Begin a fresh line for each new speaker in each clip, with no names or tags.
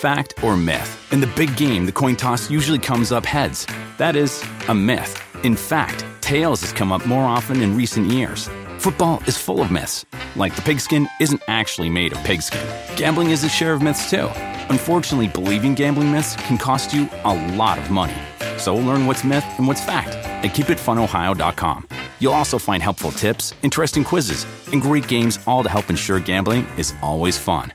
Fact or myth? In the big game, the coin toss usually comes up heads. That is a myth. In fact, tails has come up more often in recent years. Football is full of myths, like the pigskin isn't actually made of pigskin. Gambling is a share of myths too. Unfortunately, believing gambling myths can cost you a lot of money. So learn what's myth and what's fact at keepitfunohio.com. You'll also find helpful tips, interesting quizzes, and great games all to help ensure gambling is always fun.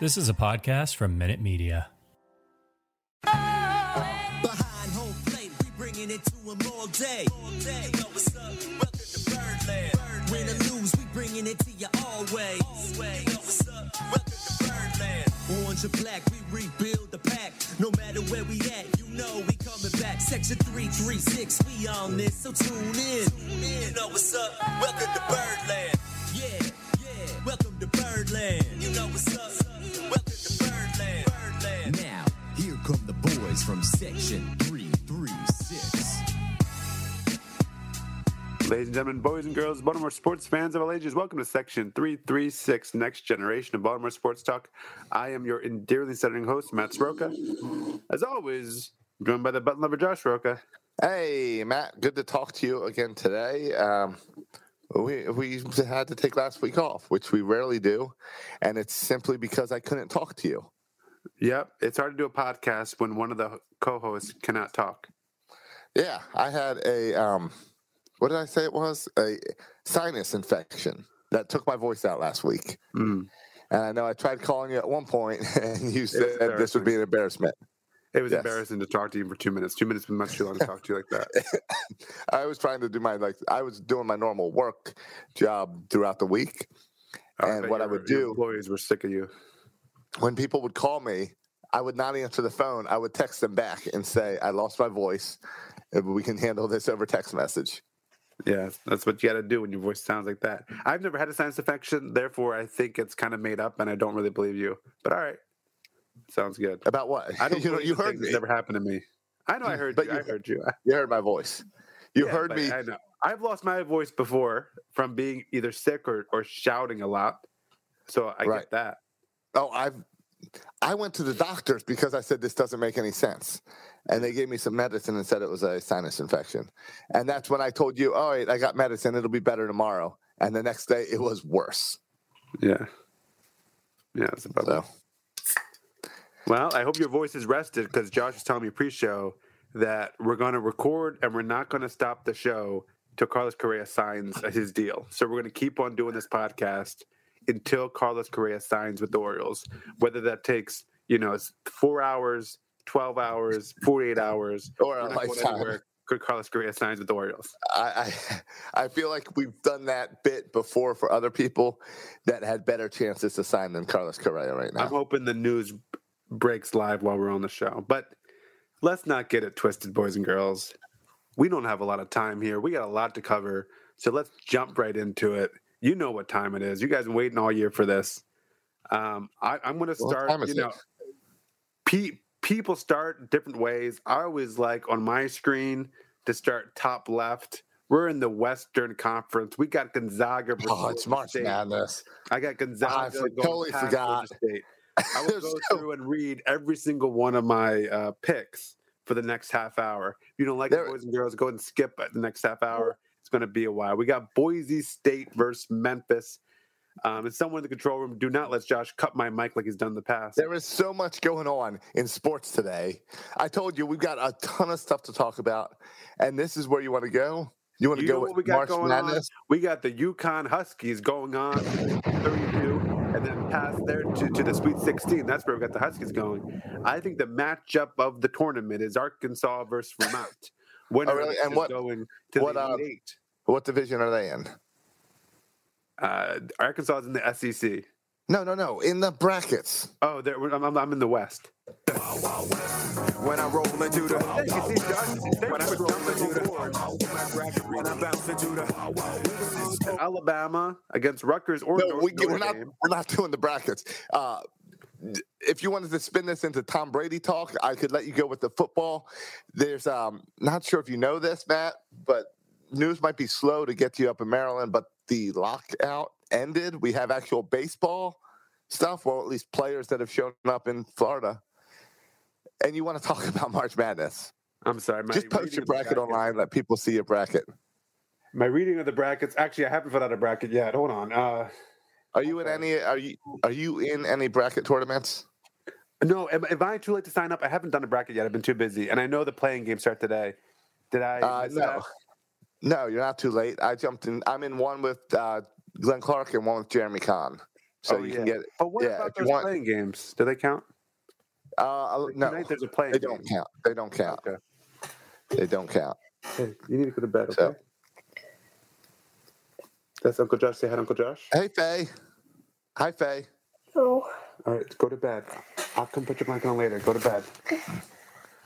This is a podcast from Minute Media.
Behind home plate, we bringing it to 'em all day. Win or lose, we bringing it to you always. Orange or black, we rebuild the pack. No matter where we at, you know we coming back. Section 336, we on this, so tune in. You know what's up? Welcome to Birdland. Yeah, yeah. Welcome to Birdland. You know what's up?
Here come the boys from Section 336.
Ladies and gentlemen, boys and girls, Baltimore sports fans of all ages, welcome to Section 336, Next Generation of Baltimore Sports Talk. I am your endearingly stuttering host, Matt Soroka. As always, joined by the button lover, Josh Soroka.
Hey, Matt. Good to talk to you again today. Um, we we had to take last week off, which we rarely do, and it's simply because I couldn't talk to you.
Yep, it's hard to do a podcast when one of the co-hosts cannot talk.
Yeah, I had a um, what did I say it was? A sinus infection that took my voice out last week.
Mm.
And I know I tried calling you at one point, and you said this would be an embarrassment.
It was
Yes.
embarrassing to talk to you for two minutes. Two minutes was much too long to talk to you like that.
I was trying to do my like I was doing my normal work job throughout the week, and
bet
what I would
your
do
employees were sick of you.
When people would call me, I would not answer the phone. I would text them back and say, "I lost my voice. We can handle this over text message."
Yeah, that's what you got to do when your voice sounds like that. I've never had a sinus infection, therefore I think it's kind of made up, and I don't really believe you. But all right, sounds good.
About what?
I don't.
you know, you heard me.
Never happened to me. I know I heard
But
you.
you-
I heard you.
You heard my voice. You
Yeah,
heard me.
I know. I've lost my voice before from being either sick or, or shouting a lot. So I
Right.
get that.
Oh, I've I went to the doctors because I said this doesn't make any sense. And they gave me some medicine and said it was a sinus infection. And that's when I told you, all right, I got medicine, it'll be better tomorrow. And the next day it was worse.
Yeah. Yeah, it's about
So
Well, I hope your voice is rested because Josh was telling me pre-show that we're going to record and we're not going to stop the show till Carlos Correa signs his deal. So we're going to keep on doing this podcast until Carlos Correa signs with the Orioles, whether that takes you know it's four hours, twelve hours, forty-eight hours,
Or a lifetime.
Carlos Correa signs with the Orioles.
I, I I feel like we've done that bit before for other people that had better chances to sign than Carlos Correa right now.
I'm hoping the news breaks live while we're on the show. But let's not get it twisted, boys and girls. We don't have a lot of time here. We got a lot to cover. So let's jump right into it. You know what time it is. You guys been waiting all year for this. Um, I, I'm going to start. You know, pe- people start different ways. I always like on my screen to start top left. We're in the Western Conference. We got Gonzaga.
Oh, it's March
State.
Madness.
I got Gonzaga.
I for-
going
totally forgot.
State. I will go through and read every single one of my uh, picks for the next half hour. If you don't like
There-
it, boys and girls, go ahead and skip the next half hour. It's going to be a while. We got Boise State versus Memphis. Um, and someone in the control room, do not let Josh cut my mic like he's done in the past.
There is so much going on in sports today. I told you we've got a ton of stuff to talk about, and this is where you want to go. You want to
You
go with
we got
March
going
Madness?
on? We got the UConn Huskies going on 32, and then past there to, to the Sweet 16. That's where we got the Huskies going. I think the matchup of the tournament is Arkansas versus Vermont. Winner
Oh, really? And what-
going to
what,
the
uh,
Elite Eight.
What division are they in?
Uh, Arkansas is in the SEC.
No, no, no. In the brackets.
Oh, there, I'm, I'm, I'm in the West.
When I roll into the
Hey, you see, Josh,
when I
they
roll
were
into the when I bounce into the
Alabama against Rutgers or
No,
North
we,
Notre
we're not.
Dame.
We're not doing the brackets. Uh, if you wanted to spin this into Tom Brady talk, I could let you go with the football. There's um, not sure if you know this, Matt, but news might be slow to get to you up in Maryland. But the lockout ended. We have actual baseball stuff, or at least players that have shown up in Florida. And you want to talk about March Madness?
I'm sorry.
Just post your
of
bracket online. Let people see your bracket.
My reading of the brackets. Actually, I haven't put out a bracket yet. Hold on. Uh,
Are you in any? Are you are you in any bracket tournaments?
no, am, am I too late to sign up? I haven't done a bracket yet. I've been too busy, and I know the playing games start today. Did I?
Uh, no,
that?
No, you're not too late. I jumped in. I'm in one with uh, Glenn Clark and one with Jeremy Kahn. So
Oh,
you
yeah.
can get.
But what
yeah,
about those
want-
playing games? Do they count?
Uh,
Like,
no,
Tonight there's a playing
they
game.
don't count. They don't count.
Okay.
They don't count.
Hey, you need to go to bed. Okay.
So-
That's Uncle Josh. Say hi, Uncle Josh.
Hey, Faye. Hi, Faye. Hello.
All right, go to bed. I'll come put your blanket on later. Go to bed.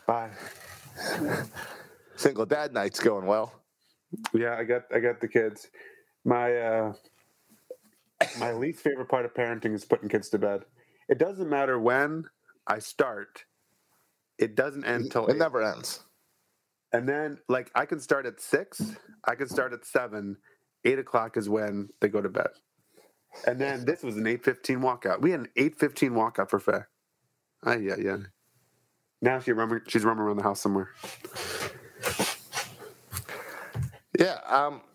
Bye.
Single dad night's going well.
Yeah, I got I got the kids. My uh my least favorite part of parenting is putting kids to bed. It doesn't matter when I start. It doesn't end till
It
eight.
never ends.
And then like I can start at six, I can start at seven. Eight o'clock is when they go to bed. And then this was an eight fifteen walkout. We had an eight fifteen walkout for Faye. Ah yeah, yeah. Now she roaming, she's roaming around the house somewhere.
Yeah. Um.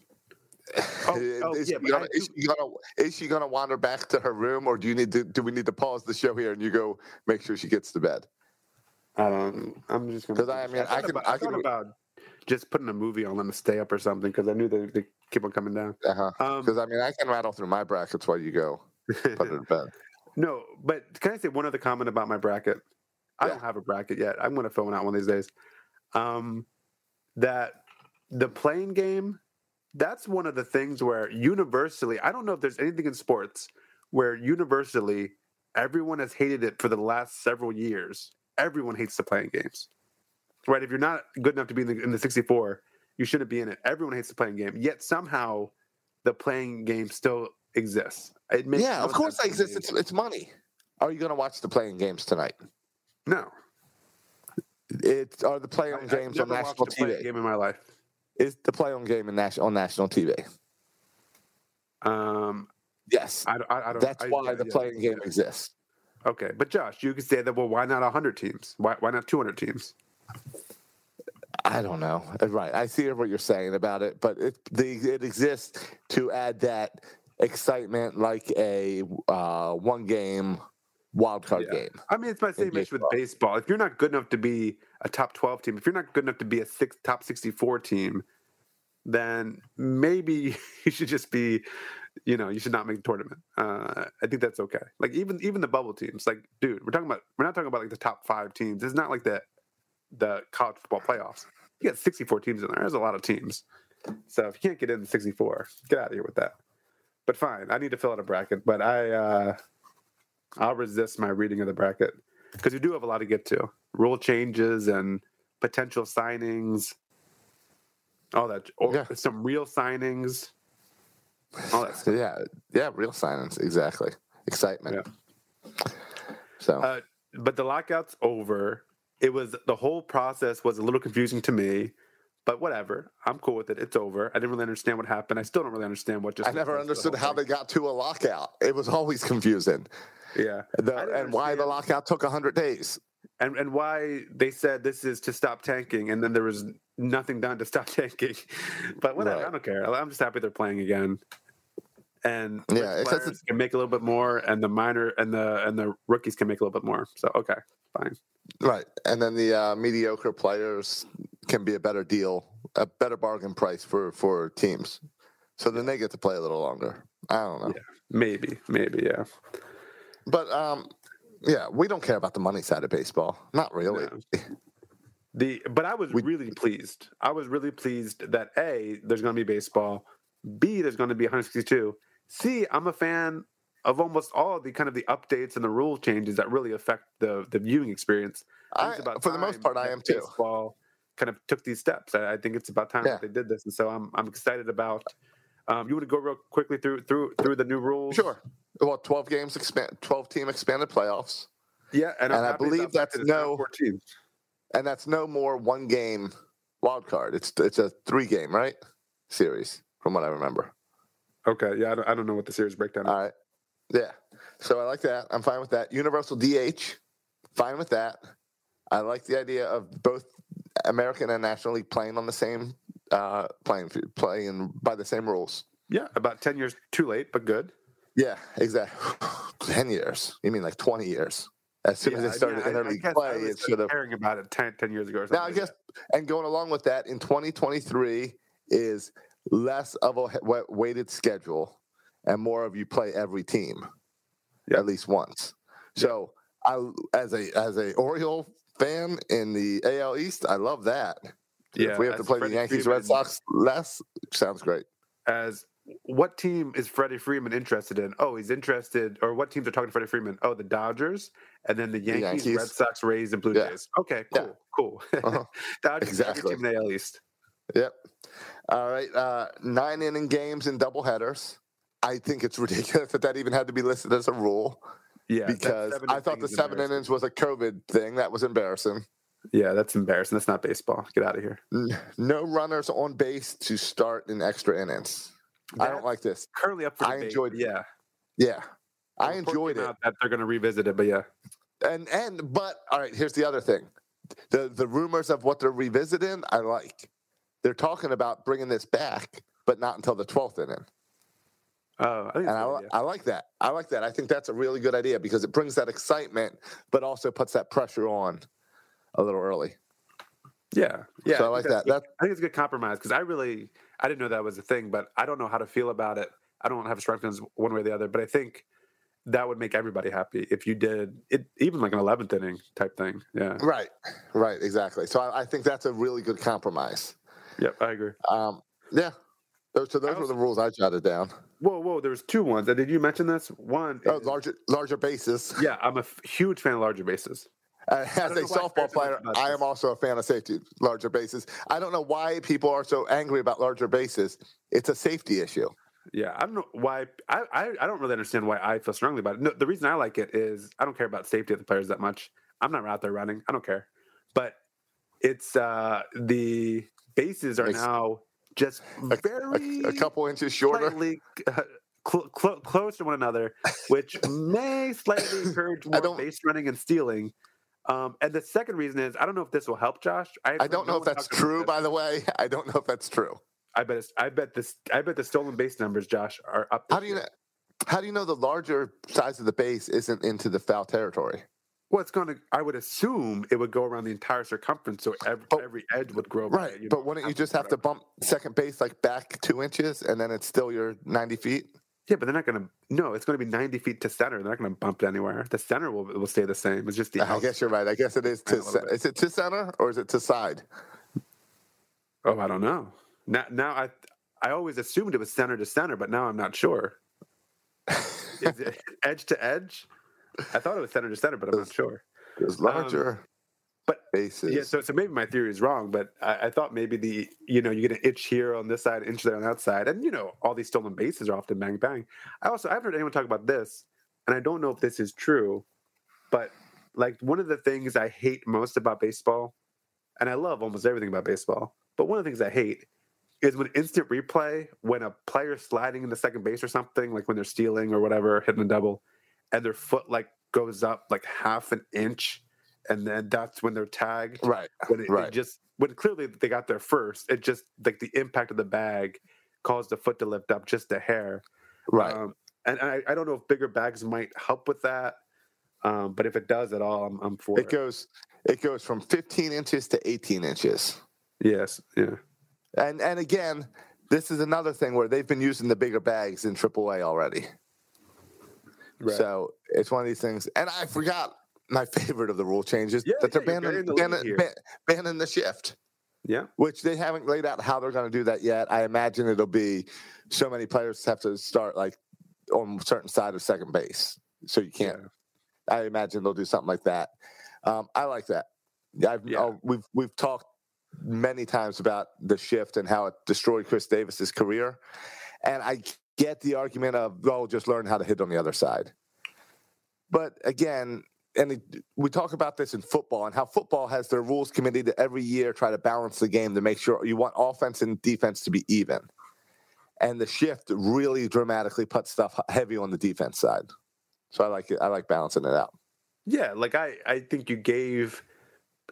Oh,
is,
oh,
is
yeah,
she gonna, is
do-
she gonna is she gonna wander back to her room, or do you need to do we need to pause the show here and you go make sure she gets to bed?
I don't. I'm just gonna.
'Cause I mean, I
thought
can-
About,
I
I thought
can-
about just putting a movie on them to stay up or something because I knew they they keep on coming down.
Uh huh.
Um,
Because I mean, I can rattle through my brackets while you go put her to bed.
no, but can I say one other comment about my bracket? I
Yeah.
don't have a bracket yet. I'm going to fill one out one of these days. Um, that the playing game, that's one of the things where universally, I don't know if there's anything in sports where universally everyone has hated it for the last several years. Everyone hates the playing games, right? If you're not good enough to be in the, in the 64, you shouldn't be in it. Everyone hates the playing game. Yet somehow the playing game still exists. It makes
Yeah,
no
of course
sense
that
to me.
exists. It's, it's money. Are you going to watch the playing games tonight?
No.
It are the playing on
I- I've
games on national TV.
game in my life.
Is the play on game in national on national TV?
Um,
Yes,
I, don't- I, I don't.
that's why
yeah,
the
yeah,
playing game exists.
Okay, but Josh, you could say that. Well, why not hundred teams? Why why not two hundred teams?
I don't know. Uh, Right, I see what you're saying about it, but it the it exists to add that excitement, like a uh, one game wild card
Yeah.
game.
I mean, it's my same issue with
baseball.
If you're not good enough to be a top twelve team, if you're not good enough to be a six top sixty four team, then maybe you should just be, you know, you should not make the tournament. Uh, I think that's okay. Like even even the bubble teams, like dude, we're talking about we're not talking about like the top five teams. It's not like the the college football playoffs. You got sixty four teams in there. There's a lot of teams. So if you can't get in the sixty four, get out of here with that. But fine, I need to fill out a bracket. But I uh, I'll resist my reading of the bracket because we do have a lot to get to. Rule changes and potential signings, all that. Or
Yeah.
some real signings. All that.
So yeah, yeah, real signings, exactly. Excitement. So
Uh, but the lockout's over. It was the whole process was a little confusing to me, but whatever. I'm cool with it. It's over. I didn't really understand what happened. I still don't really understand what just.
I never understood
whole
how they got to a lockout. It was always confusing.
Yeah,
The-
I didn't
and why the lockout took hundred days.
And and why they said this is to stop tanking, and then there was nothing done to stop tanking. But whatever, I don't care. I'm just happy they're playing again. And
Yeah, it's
players can make a little bit more, and the minor and the and the rookies can make a little bit more. So okay, fine.
Right. And then the uh, mediocre players can be a better deal, a better bargain price for for teams. So then they get to play a little longer. I don't know.
Maybe, maybe, yeah.
But um yeah, we don't care about the money side of baseball. Not really.
No. The but I was
We-
really pleased. I was really pleased that a there's going to be baseball. B there's going to be 162. C I'm a fan of almost all the kind of the updates and the rule changes that really affect the the viewing experience. I think
I,
it's about
for the most part, I am too.
Baseball kind of took these steps. I, I think it's about time
Yeah.
that they did this, and so I'm I'm excited about. Um, you want to go real quickly through through through the new rules?
Sure. Well, 12 games, expand, 12 team expanded playoffs.
Yeah, and,
And I believe
that's that
that's
'cause it's now
no-
14.
And that's no more one game wild card. It's it's a three game, right? Series, from what I remember.
Okay, yeah, I don't, I don't know what the series breakdown is.
All right. Yeah. So I like that. I'm fine with that. Universal DH, fine with that. I like the idea of both American and National League playing on the same uh playing playing by the same rules.
Yeah, about ten years too late, but good.
Yeah, exactly. Ten years. You mean like twenty years? As soon as
Yeah,
they started
yeah,
interleague play, it should have.
caring about it 10, 10 years ago. Or
Now I guess, and going along with that, in 2023 is less of a weighted schedule, and more of you play every team,
Yeah.
at least once. So I, as a as a Oriole fan in the AL East, I love that.
Yeah,
if we have to play
Freddie
the Yankees,
Freeman-
Red Sox less, sounds great.
as what team is Freddie Freeman interested in? Oh, he's interested, or what teams are talking to Freddie Freeman? Oh, the Dodgers, and then the Yankees,
Yankees.
Red Sox, Rays, and Blue
Yeah.
Jays. Okay,
Yeah.
cool, cool.
Uh-huh.
Dodgers,
Exactly.
team in the AL East.
Yep. All right. Uh, nine inning games and double headers. I think it's ridiculous that that even had to be listed as a rule
Yeah,
because I thought the seven innings was a COVID thing. That was embarrassing.
Yeah, that's embarrassing. That's not baseball. Get out of here.
No runners on base to start in extra innings. I don't like this.
Currently up for
I enjoyed it.
Yeah,
Yeah, I enjoyed it.
That they're going to revisit it, but yeah,
And and but all right, here's the other thing. The the rumors of what they're revisiting, I like. They're talking about bringing this back, but not until the twelfth inning.
oh, I
And
that's
I,
a good
li-
idea.
I like that. I like that. I think that's a really good idea because it brings that excitement, but also puts that pressure on a little early.
Yeah, yeah.
So I like that. That
I think it's a good compromise because I really I didn't know that was a thing, but I don't know how to feel about it. I don't have strong feelings one way or the other, but I think that would make everybody happy if you did it, even like an eleventh inning type thing. Yeah.
right, right, exactly. So I, I think that's a really good compromise.
Yep, I agree.
Um, yeah. Those, so those were the rules I jotted down.
Whoa, whoa. There was two ones. And did you mention this? One.
Oh, larger larger bases.
yeah, I'm a f- huge fan of larger bases.
As a softball player, I am also a fan of safety, larger bases. I don't know why people are so angry about larger bases. It's a safety issue.
Yeah, I don't know why. I, I, I don't really understand why I feel strongly about it. No, the reason I like it is I don't care about safety of the players that much. I'm not out there running. I don't care. But it's uh the bases are
Makes-
now just
A,
very
a couple inches shorter.
slightly uh, cl- cl- close to one another, which may slightly encourage more base running and stealing. Um, and the second reason is I don't know if this will help Josh.
I don't know if that's true, by the way. I don't know if that's true.
I bet it's, I bet this I bet the stolen base numbers, Josh, are up.
How do you
year.
know? How do you know the larger size of the base isn't into the foul territory?
Well, it's going to. I would assume it would go around the entire circumference, so every,
But-
every edge would grow.
Right,
you
but
know,
wouldn't you just have to bump second base like back two inches, and then it's still your ninety feet?
Yeah, but they're not going to. No, it's going to be ninety feet to center. They're not going to bump it anywhere. The center will will stay the same. It's just the.
I guess you're right. I guess it is to. ce-
it
to center or is it to side?
Oh, I don't know. Now, now I I always assumed it was center to center, but now I'm not sure. Is it edge to edge? I thought it was center to center, but I'm not sure.
There's larger
Um, but
bases.
Yeah, so so maybe my theory is wrong, but I, I thought maybe the you know you get an itch here on this side, inch there on that side, and you know all these stolen bases are often bang bang. I also I haven't heard anyone talk about this, and I don't know if this is true, but like one of the things I hate most about baseball, and I love almost everything about baseball, but one of the things I hate is when instant replay when a player's sliding into second base or something, like when they're stealing or whatever, hitting a double, and their foot like goes up like half an inch, and then that's when they're tagged
right.
when it, it
Right.
just when clearly they got there first it just like the impact of the bag caused the foot to lift up just a hair
Right.
um, and I, I don't know if bigger bags might help with that um, but if it does at all i'm, I'm for it,
it goes. It goes from 15 inches to 18 inches.
yes yeah
And and again, this is another thing where they've been using the bigger bags in AAA already.
right.
So it's one of these things. And I forgot my favorite of the rule changes
Yeah,
that they're
yeah,
banning,
the
banning, ban- banning the shift,
yeah
which they haven't laid out how they're going to do that yet. I imagine it'll be so many players have to start like on certain side of second base, so you can't. I imagine they'll do something like that. Um, I like that. I've
Yeah.
oh, we've we've talked many times about the shift and how it destroyed Chris Davis's career, and I get the argument of oh, just learn how to hit on the other side. But again, and it, we talk about this in football and how football has their rules committee to every year try to balance the game to make sure you want offense and defense to be even. And the shift really dramatically puts stuff heavy on the defense side. So I like it. I like balancing it out.
Yeah, like I, I think you gave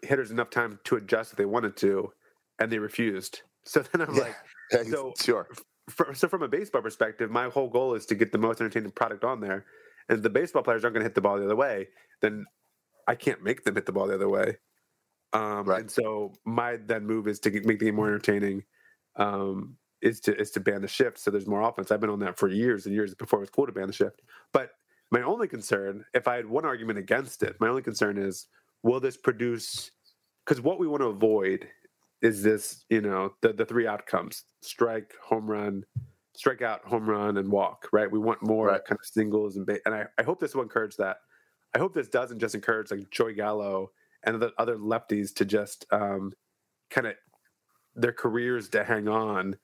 hitters enough time to adjust if they wanted to, and they refused. So then I'm like, So-
sure.
for, so from a baseball perspective, my whole goal is to get the most entertaining product on there. And if the baseball players aren't going to hit the ball the other way, then I can't make them hit the ball the other way. Um,
Right.
And so my then move is to make the game more entertaining. Um, is to is to ban the shift so there's more offense. I've been on that for years and years before it was cool to ban the shift. But my only concern, if I had one argument against it, my only concern is will this produce because what we want to avoid is this, you know, the the three outcomes: strike, home run, strike out, home run, and walk. Right? We want more
Right.
kind of singles and ba- and I, I hope this will encourage that. I hope this doesn't just encourage like Joey Gallo and the other lefties to just um, kind of their careers to hang on.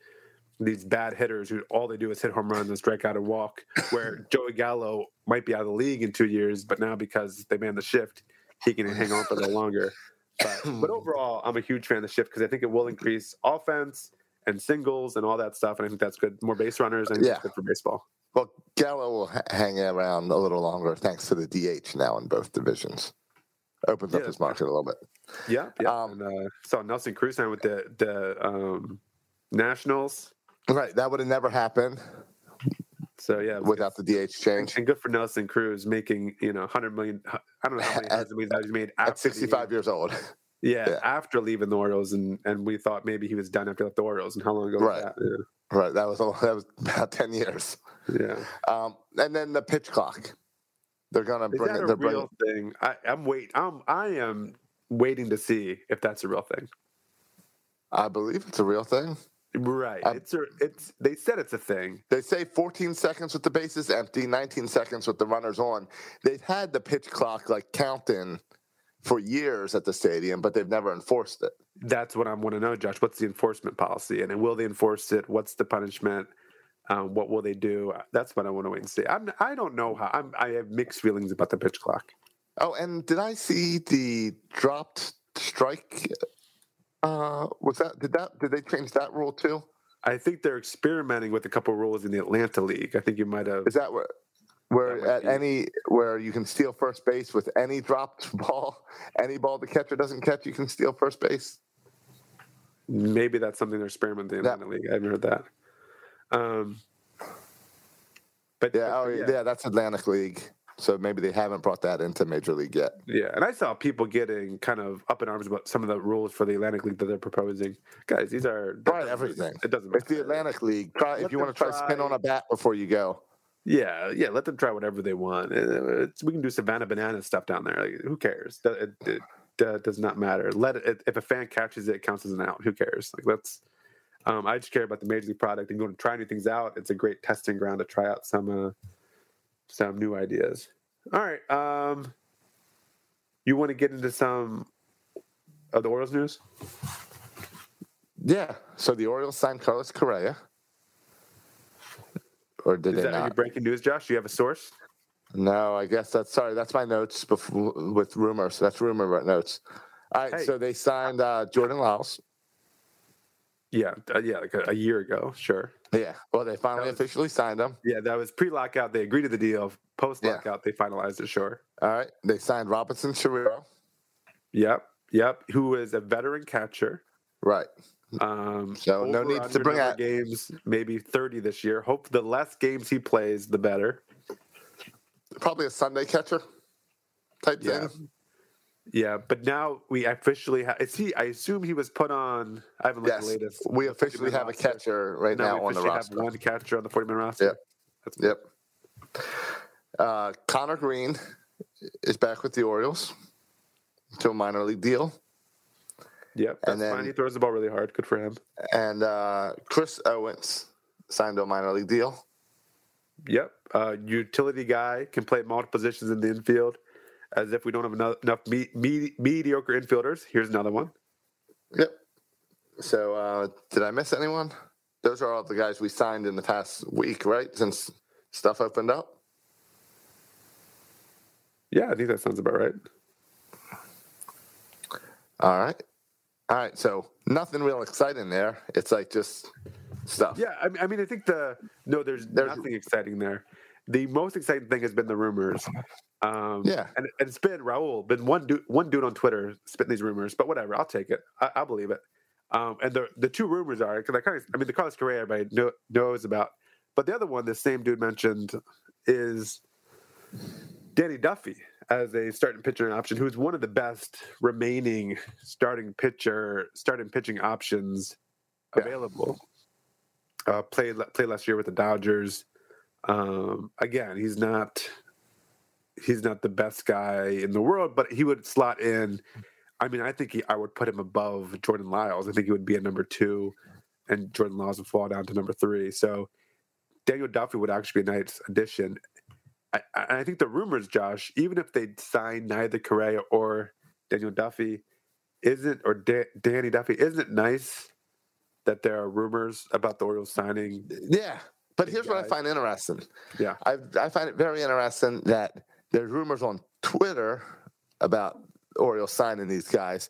These bad hitters who all they do is hit home runs and strike out and walk. Where Joey Gallo might be out of the league in two years, but now because they manned the shift, he can hang on for a little longer. But, but overall, I'm a huge fan of the shift because I think it will increase offense and singles and all that stuff, and I think that's good. More base runners, and
Yeah.
good for baseball.
Well, Gallo will hang around a little longer thanks to the DH now in both divisions. Opens up his market a little bit.
Yeah, yeah.
Um,
and uh, saw Nelson Cruz sign with the the um, Nationals.
Right. That would have never happened
So yeah,
without the DH change.
and good for Nelson Cruz making you know 100 million. I don't know how many
At-
hundreds dollars he made
At 65 years old.
Yeah,
yeah.
after leaving the Orioles, and and we thought maybe he was done after left the Orioles. And how long ago was
Right.
that?
Right. That was a, that was about 10 years.
Yeah. yeah.
Um, and then the pitch clock. They're gonna
Is
bring
that
it.
a
They're
real
bringing.
thing? I, I'm wait. I'm I am waiting to see if that's a real thing.
I believe it's a real thing.
Right.
Um,
it's a, it's. They said it's a thing.
They say 14 seconds with the bases empty, 19 seconds with the runners on. They've had the pitch clock like counting for years at the stadium, but they've never enforced it.
That's what I want to know, Josh. What's the enforcement policy, and will they enforce it? What's the punishment? Um, what will they do? That's what I want to wait and see. I'm. I don't know how. I'm. I have mixed feelings about the pitch clock.
Oh, and did I see the dropped strike? Uh, was that did that did they change that rule too?
I think they're experimenting with a couple rules in the Atlantic League. I think you might have.
Is that where where at any where you can steal first base with any dropped ball, any ball the catcher doesn't catch, you can steal first base?
Maybe that's something they're experimenting in the
Yeah.
Atlantic League. I haven't heard that. Um, but
Yeah, oh yeah. that's Atlantic League. So maybe they haven't brought that into Major League yet.
Yeah, and I saw people getting kind of up in arms about some of the rules for the Atlantic League that they're proposing. Guys, these are
Try everything.
It doesn't. Matter.
It's the. Atlantic League. Try
Let
if you want to try spin on a bat before you go.
Yeah, yeah. Let them try whatever they want. Uh, It's, we can do Savannah Banana stuff down there. Like, who cares? It, it, that does not matter. Let it. If a fan catches it, it counts as an out. Who cares? Like that's. Um, I just care about the major league product and going to try new things out. It's a great testing ground to try out some uh, some new ideas. All right. Um, you want to get into some of the Orioles news?
Yeah. So the Orioles signed Carlos Correa. Or did
Is
they
that
not?
breaking news, Josh? Do you have a source?
No, I guess that's sorry. That's my notes before, with rumors. That's rumor notes. All right.
Hey.
So they signed uh, Jordan Lyles.
Yeah, uh, yeah, like a, a year ago. Sure.
Yeah. Well, they finally
was-
officially signed him.
Yeah, that was pre-lockout. They agreed to the deal. Post
Yeah.
lockout, they finalized it. Sure.
All right. They signed Robinson Chirinos.
Yep, yep. Who is a veteran catcher?
Right.
Um,
So no need to bring out-
games. Maybe thirty this year. Hope the less games he plays, the better.
Probably a Sunday catcher type
Yeah.
thing.
Yeah, but now we officially have. Is he? I assume he was put on. I haven't looked at
Yes.
the latest.
We officially
40-man
have a catcher right
Now,
now, on the roster.
have one catcher on the forty-man roster.
Yep.
That's
Yep. Uh, Conner Greene is back with the Orioles to a minor league deal.
Yep. That's
And then-
fine. He throws the ball really hard. Good for him.
And uh, Chris Owings signed a minor league deal.
Yep. Uh, utility guy can play multiple positions in the infield. As if we don't have enough, enough me, me, mediocre infielders. Here's another one.
Yep. So, uh, did I miss anyone? Those are all the guys we signed in the past week, right? Since stuff opened up.
Yeah, I think that sounds about right.
All right. All right. So nothing real exciting there. It's like just stuff.
Yeah, I mean, I mean, I think the no, there's,
There's-
nothing exciting there. The most exciting thing has been the rumors. Um,
Yeah.
and, and it's been Raul, been one dude, one dude on Twitter spitting these rumors, but whatever, I'll take it. I, I'll believe it. Um, and the the two rumors are because I kind of, I mean, the Carlos Correa everybody know, knows about, but the other one, the same dude mentioned, is Danny Duffy as a starting pitcher option, who's one of the best remaining starting pitcher, starting pitching options
Yeah.
available. Uh, played played last year with the Dodgers. Um, again, he's not he's not the best guy in the world, but he would slot in. I mean, I think he, I would put him above Jordan Lyles. I think he would be a number two, and Jordan Lyles would fall down to number three. So Daniel Duffy would actually be a nice addition. I, I think the rumors, Josh, even if they sign neither Correa or Daniel Duffy, isn't or da- Danny Duffy, isn't it nice that there are rumors about the Orioles signing?
Yeah. But here's what I find interesting.
Yeah.
I, I find it very interesting that there's rumors on Twitter about Orioles signing these guys,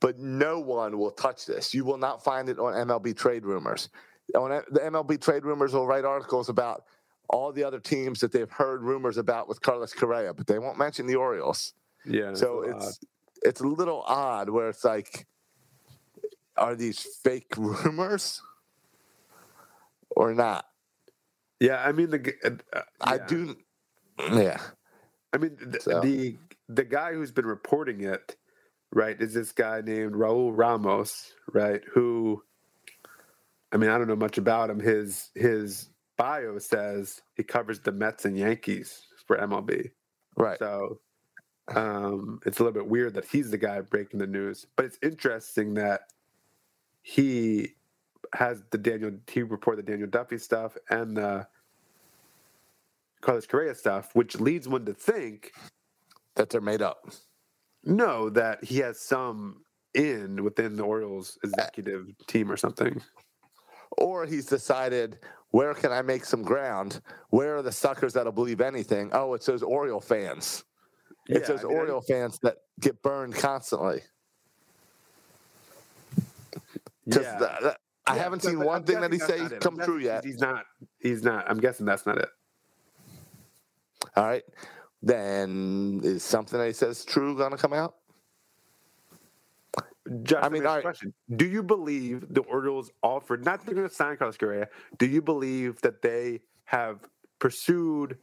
but no one will touch this. You will not find it on MLB trade rumors. On the MLB trade rumors will write articles about all the other teams that they've heard rumors about with Carlos Correa, but they won't mention the Orioles.
Yeah.
so
a lot.
it's it's a little odd where it's like, are these fake rumors or not?
yeah. I mean the uh, uh,
I do. Yeah.
I mean, th-
So-
the the guy who's been reporting it, right, is this guy named Raul Ramos, right? Who, I mean, I don't know much about him. His his bio says he covers the Mets and Yankees for MLB.
Right.
So um, it's a little bit weird that he's the guy breaking the news. But it's interesting that he has the Daniel he reported the Daniel Duffy stuff and the Carlos Correa stuff, which leads one to think
that they're made up.
no that he has some in within the Orioles executive team or something.
Or he's decided, where can I make some ground? Where are the suckers that'll believe anything? Oh, it's those Oriole fans. It's
Yeah,
those
I mean, I-
Oriole fans that get burned constantly.
Yeah.
the- the- I
Yeah,
haven't
so-
seen one
I'm
thing that he says come true yet.
He's not. He's not. I'm guessing that's not it.
All right. Then is something that he says true going to come out?
Just
I mean, right.
question: Do you believe the Orioles offered not that they're going to sign Carlos Correa? Do you believe that they have pursued,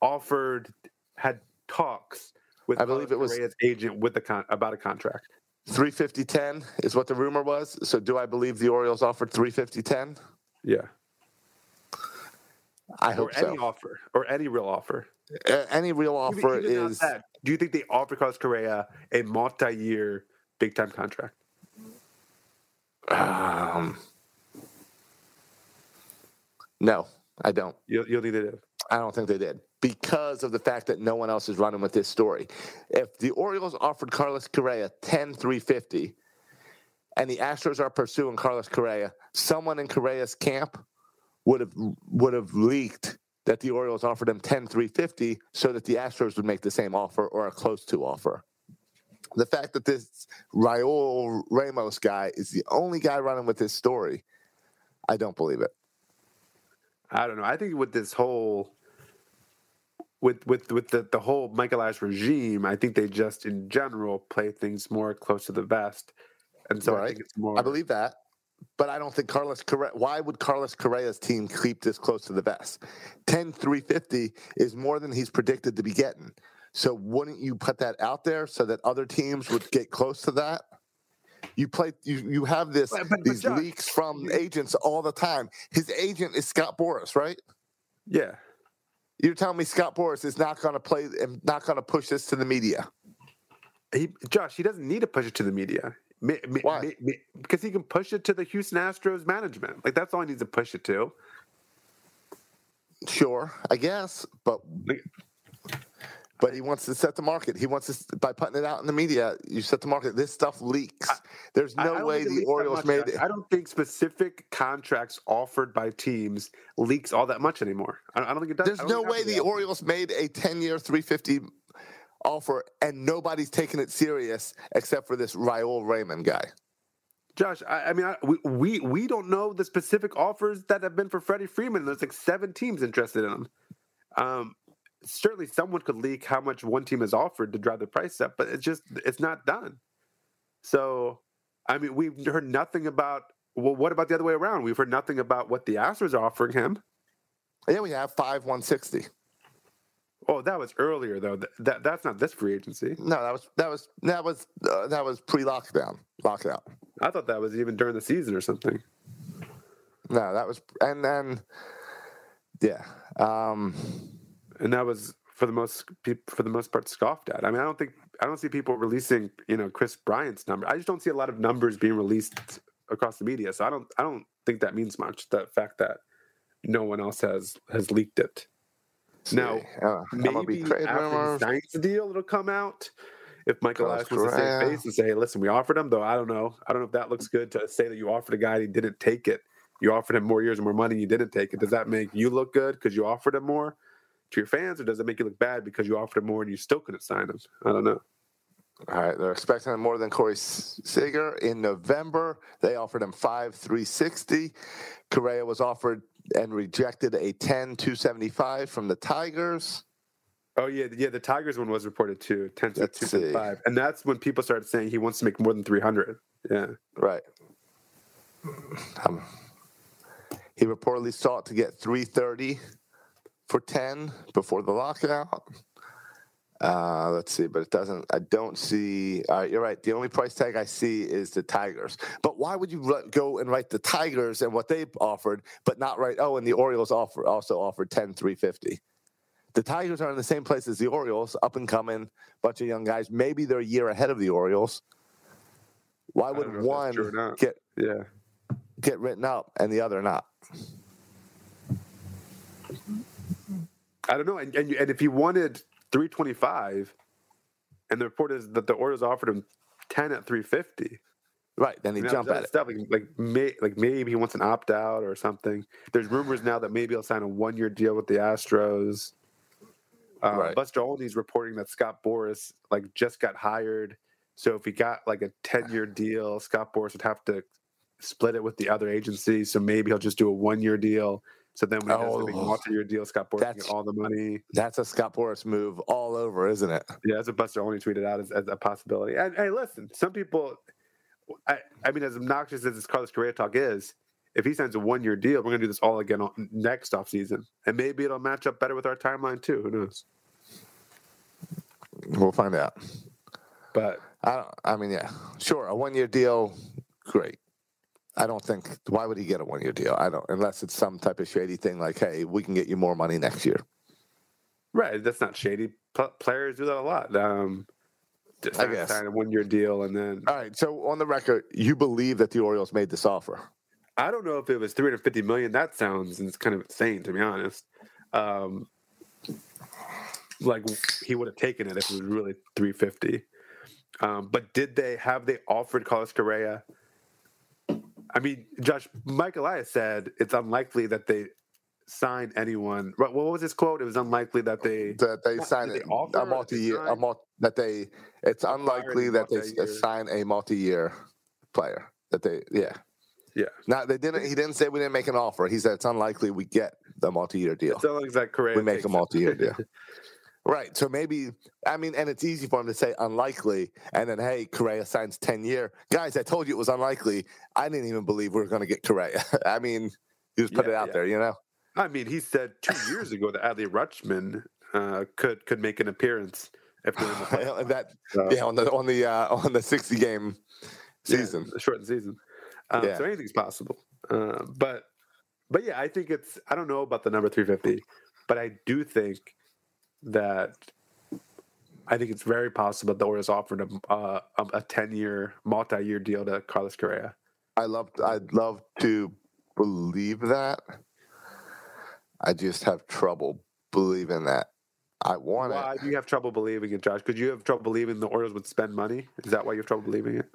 offered, had talks with
I believe
Carlos
it was-
Correa's agent with the con- about a contract?
350 10 is what the rumor was. So do I believe the Orioles offered 350 10?
Yeah,
I
or
hope so.
any offer, or any real offer.
A- any real offer
even not
is
Do you think they offered Carlos Correa a multi-year, big-time contract?
um, no, I don't.
You'll, you'll need it.
I don't think they did because of the fact that no one else is running with this story. If the Orioles offered Carlos Correa 10 350 and the Astros are pursuing Carlos Correa, someone in Correa's camp would have would have leaked that the Orioles offered him 10 350 so that the Astros would make the same offer or a close to offer. The fact that this Raul Ramos guy is the only guy running with this story, I don't believe it.
I don't know. I think with this whole with with with the, the whole Mike Elias regime, I think they just in general play things more close to the vest. And so I think it's more
I believe that. But I don't think Carlos Correa. Why would Carlos Correa's team keep this close to the vest? 10 350 is more than he's predicted to be getting. So wouldn't you put that out there so that other teams would get close to that? You play. You you have this
But- but- but
these
Josh,
leaks from agents all the time. His agent is Scott Boras, right?
Yeah.
You're telling me Scott Boras is not going to play and not going to push this to the media?
He Josh, he doesn't need to push it to the media. Me- me-
Why?
me- me- because he can push it to the Houston Astros management. Like that's all he needs to push it to.
Sure, I guess, but
Like-
but he wants to set the market. He wants to by putting it out in the media. You set the market. This stuff leaks. There's no way the Orioles made it.
I don't think specific contracts offered by teams leaks all that much anymore. I don't think it does.
There's no way the. Orioles made a 10 year 350 offer and nobody's taking it serious except for this Raul Raymond guy.
Josh, I, I mean, I, we, we we don't know the specific offers that have been for Freddie Freeman. There's like seven teams interested in him. Um, certainly, someone could leak how much one team has offered to drive the price up, but it's just it's not done. So, I mean, we've heard nothing about. Well, what about the other way around? We've heard nothing about what the Astros are offering him.
Yeah, we have five 160.
Oh, that was earlier though. That, that that's not this free agency.
No, that was that was that was uh, that was pre lockdown lockout.
I thought that was even during the season or something.
No, that was and then yeah. Um,
and that was for the most for the most part scoffed at. I mean, I don't think I don't see people releasing you know Kris Bryant's number. I just don't see a lot of numbers being released across the media. So I don't I don't think that means much. The fact that no one else has has leaked it. Now,
uh, I'm gonna be
Maybe after he
rumors.
signs the deal, it'll come out. If Michael Elias wants to save face and say, listen, we offered him," though I don't know. I don't know if that looks good to say that you offered a guy and he didn't take it. You offered him more years and more money, and you didn't take it. Does that make you look good because you offered him more to your fans, or does it make you look bad because you offered more and you still couldn't sign him? I don't know.
All right, they're expecting him more than Corey Seager in November. They offered him five three sixty. Correa was offered and rejected a 10 275 from the Tigers.
Oh yeah, yeah. The Tigers one was reported too, ten to two five, and that's when people started saying he wants to make more than three hundred. Yeah.
Right. Um, he reportedly sought to get 330 for 10 before the lockout. Uh, let's see, but it doesn't. I don't see. All right, you're right. The only price tag I see is the Tigers. But why would you go and write the Tigers and what they offered, but not write? Oh, and the Orioles offer also offered 10 350. The Tigers are in the same place as the Orioles, up and coming, bunch of young guys. Maybe they're a year ahead of the Orioles. Why would
know if that's
one
true or not.
get
Yeah.
get written up and the other not?
I don't know. And and, and if he wanted 325, and the report is that the Orioles offered him 10 at 350.
Right, then
mean,
jump
that-
at it.
Stuff like like, may, like maybe he wants an opt out or something. There's rumors now that maybe he'll sign a one year deal with the Astros. Uh,
Right.
Buster Olney's reporting that Scott Boras like just got hired, so if he got like a ten year deal, Scott Boras would have to split it with the other agency. So maybe he'll just do a one year deal. So then when he does the
Oh,
year deal, Scott Boras
that's-
all the money.
That's a Scott Boras move all over, isn't it?
Yeah, that's what Buster Olney tweeted out as, as a possibility. And hey, listen, some people, I, I mean, as obnoxious as this Carlos Correa talk is, if he signs a one year deal, we're going to do this all again on, next offseason. And maybe it'll match up better with our timeline too. Who knows?
We'll find out.
But
I don't. I mean, yeah, sure, a one-year deal, great. I don't think. Why would he get a one-year deal? I don't, unless it's some type of shady thing like, hey, we can get you more money next year.
right, that's not shady. Pl- players do that a lot. Um,
I guess.
sign a one year deal and then
All right. So on the record, you believe that the Orioles made this offer?
I don't know if it was 350 million. That sounds and it's kind of insane to be honest. Um, like he would have taken it if it was really 350. Um, but did they have they offered Carlos Correa? I mean, Josh Mike Elias said it's unlikely that they sign anyone. What what was his quote? It was unlikely that they.
That they
Not-
sign
they
a
offer or
multi-year, a multi, that they. It's unlikely that they
multi-year.
sign a multi-year player. That they, yeah.
Yeah,
Now they didn't. He didn't say we didn't make an offer. He said it's unlikely we get the multi-year deal.
it's unlikely that Correa
we make
takes
a
it.
multi-year deal. Right. So maybe I mean, and it's easy for him to say unlikely, and then hey, Correa signs ten year. Guys, I told you it was unlikely. I didn't even believe we were going to get Correa. I mean, you just put
Yeah,
it out
yeah.
there, you know.
I mean, he said two years ago that Adley Rutschman uh, could could make an appearance if they're in the playoffs.
that
So-
yeah on the on the uh, on the sixty game
Yeah,
season.
the shortened season. Um,
Yeah.
So anything's possible. Uh, but but yeah, I think it's. I don't know about the number three fifty, but I do think that. I think it's very possible that the Orioles offered him uh, a a ten year, multi year deal to Carlos Correa.
I love I'd love to believe that. I just have trouble believing that. I want
Why
it.
do you have trouble believing it, Josh? Could you have trouble believing the Orioles would spend money? Is that why you have trouble believing it?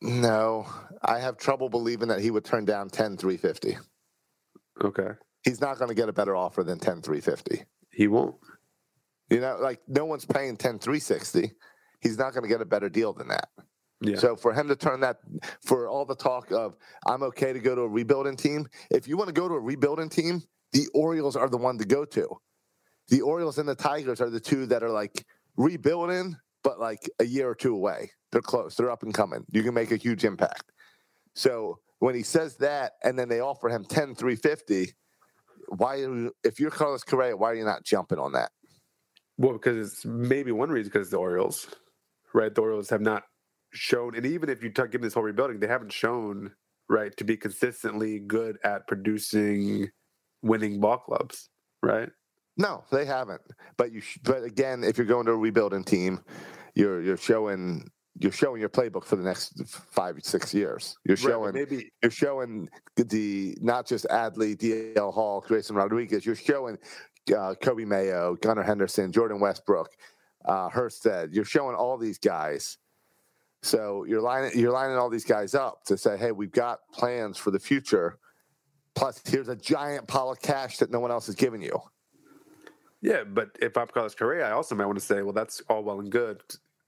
No, I have trouble believing that he would turn down 10 350.
Okay.
He's not going to get a better offer than 10 350.
He won't.
You know, like no one's paying 10 360. He's not going to get a better deal than that.
Yeah.
So for him to turn that, for all the talk of I'm okay to go to a rebuilding team, if you want to go to a rebuilding team, the Orioles are the one to go to. The Orioles and the Tigers are the two that are like rebuilding, but like a year or two away. They're close. They're up and coming. You can make a huge impact. So when he says that, and then they offer him 10 350, why? If you're Carlos Correa, why are you not jumping on that?
Well, because it's maybe one reason because the Orioles, right? The Orioles have not shown, and even if you talk, given this whole rebuilding, they haven't shown right to be consistently good at producing winning ball clubs, right?
No, they haven't. But you, sh- but again, if you're going to a rebuilding team, you're you're showing you're showing your playbook for the next five six years. You're
Right,
showing
maybe
you're showing the not just Adley, DL Hall, Grayson Rodriguez. You're showing uh, Coby Mayo, Gunnar Henderson, Jordan Westburg, uh, Kjerstad. You're showing all these guys. So you're lining you're lining all these guys up to say, hey, we've got plans for the future. Plus, here's a giant pile of cash that no one else is giving you.
Yeah, but if I'm Carlos Correa, I also might want to say, well, that's all well and good.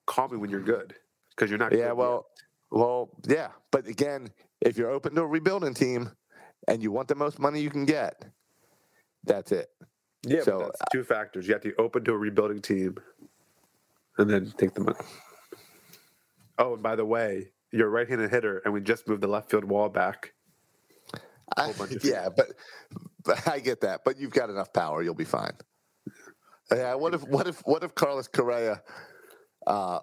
Call me when you're good, because you're not.
Yeah,
good yet.
well, well, yeah. But again, if you're open to a rebuilding team and you want the most money you can get, that's it.
Yeah,
so,
that's two factors. You have to be open to a rebuilding team, and then take the money. Oh, and by the way, you're a right-handed hitter, and we just moved the left field wall back.
I,
whole bunch of
yeah, but, but I get that. But you've got enough power; you'll be fine. Yeah. What if what if what if Carlos Correa uh,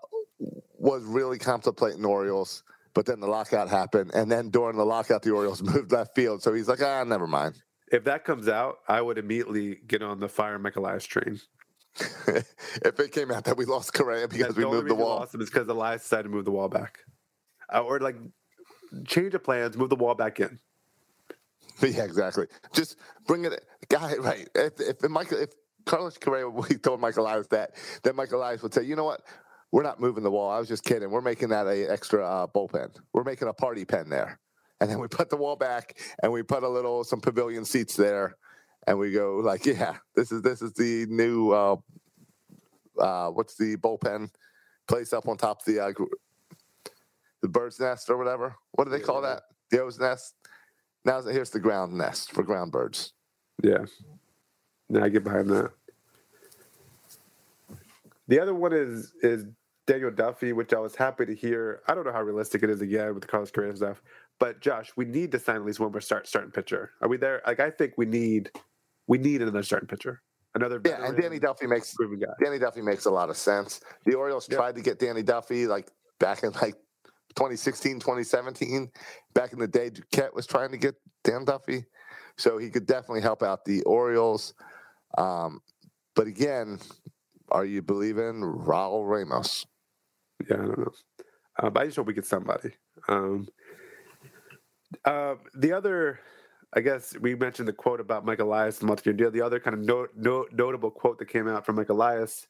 was really contemplating Orioles, but then the lockout happened, and then during the lockout, the Orioles moved left field. So he's like, ah, never mind.
If that comes out, I would immediately get on the fire Michael Elias train.
if it came out that we lost Correa because
That's
we
only
moved the wall,
lost him is because Elias decided to move the wall back, uh, or like change of plans, move the wall back in.
Yeah, exactly. Just bring it, guy. Right. If if Michael, if Carlos Correa, we told Michael Elias that, then Michael Elias would say, you know what, we're not moving the wall. I was just kidding. We're making that a extra uh, bullpen. We're making a party pen there, and then we put the wall back and we put a little some pavilion seats there, and we go like, yeah, this is this is the new uh, uh, what's the bullpen place up on top of the uh, the bird's nest or whatever. What do they call that? The O's nest. Now here's the ground nest for ground birds.
Yeah. Now I get behind that. The other one is is Daniel Duffy, which I was happy to hear. I don't know how realistic it is again with the Carlos Correa stuff, but Josh, we need to sign at least one more start starting pitcher. Are we there? Like I think we need we need another starting pitcher, another
Yeah, and Danny Duffy makes. Danny Duffy makes a lot of sense. The Orioles
Yeah.
tried to get Danny Duffy like back in like 2016, 2017. Back in the day, Duquette was trying to get Dan Duffy, so he could definitely help out the Orioles. Um, but again, are you believing Raul Ramos?
Yeah, I don't know. Uh, but I just hope we get somebody. Um, uh, the other, I guess we mentioned the quote about Mike Elias and multi-year deal. The other kind of no, no, notable quote that came out from Mike Elias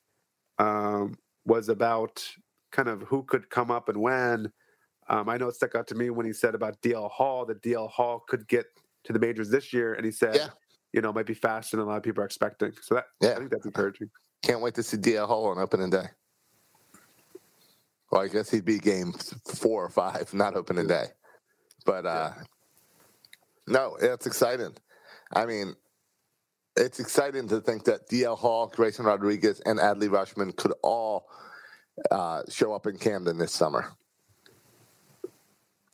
um, was about kind of who could come up and when. Um, I know it stuck out to me when he said about DL Hall that DL Hall could get to the majors this year, and he said,
Yeah.
you know, it might be faster than a lot of people are expecting. So that,
Yeah.
I think that's encouraging.
Can't wait to see DL Hall on opening day. Well, I guess he'd be game four or five, not opening day. But uh, no, it's exciting. I mean, it's exciting to think that DL Hall, Grayson Rodriguez, and Adley Rutschman could all uh, show up in Camden this summer.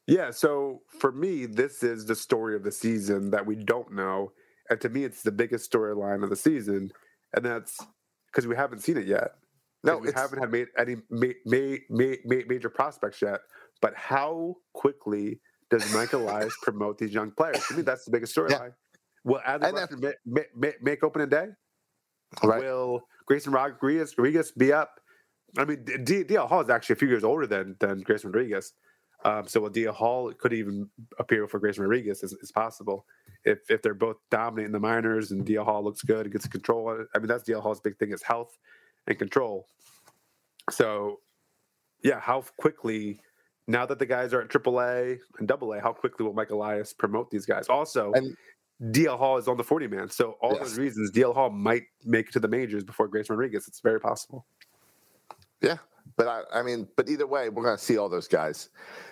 Yeah, so for me, this is the story of the season that we don't know. And to me, it's the biggest storyline of the season. And that's because we haven't seen it yet.
No,
we haven't had made any ma- ma- ma- major prospects yet. But how quickly does Michael Elias promote these young players? To me, that's the biggest storyline. Will Adley
And that's-
Rutschman ma- ma- ma- make opening day?
Right.
Will Grayson Rodriguez, Rodriguez be up? I mean, D- DL Hall is actually a few years older than than Grayson Rodriguez. Um, so Adia Hall could even appear for Grayson Rodriguez is, is possible if if they're both dominating the minors and DL Hall looks good and gets control. I mean, that's DL Hall's big thing is health and control. So, yeah, how quickly now that the guys are at AAA and Double A, how quickly will Mike Elias promote these guys? Also,
And-
DL Hall is on the 40 man. So, all
Yes.
those reasons, DL Hall might make it to the majors before Grace Rodriguez. It's very possible.
Yeah, but I, I mean, but either way, we're going to see all those guys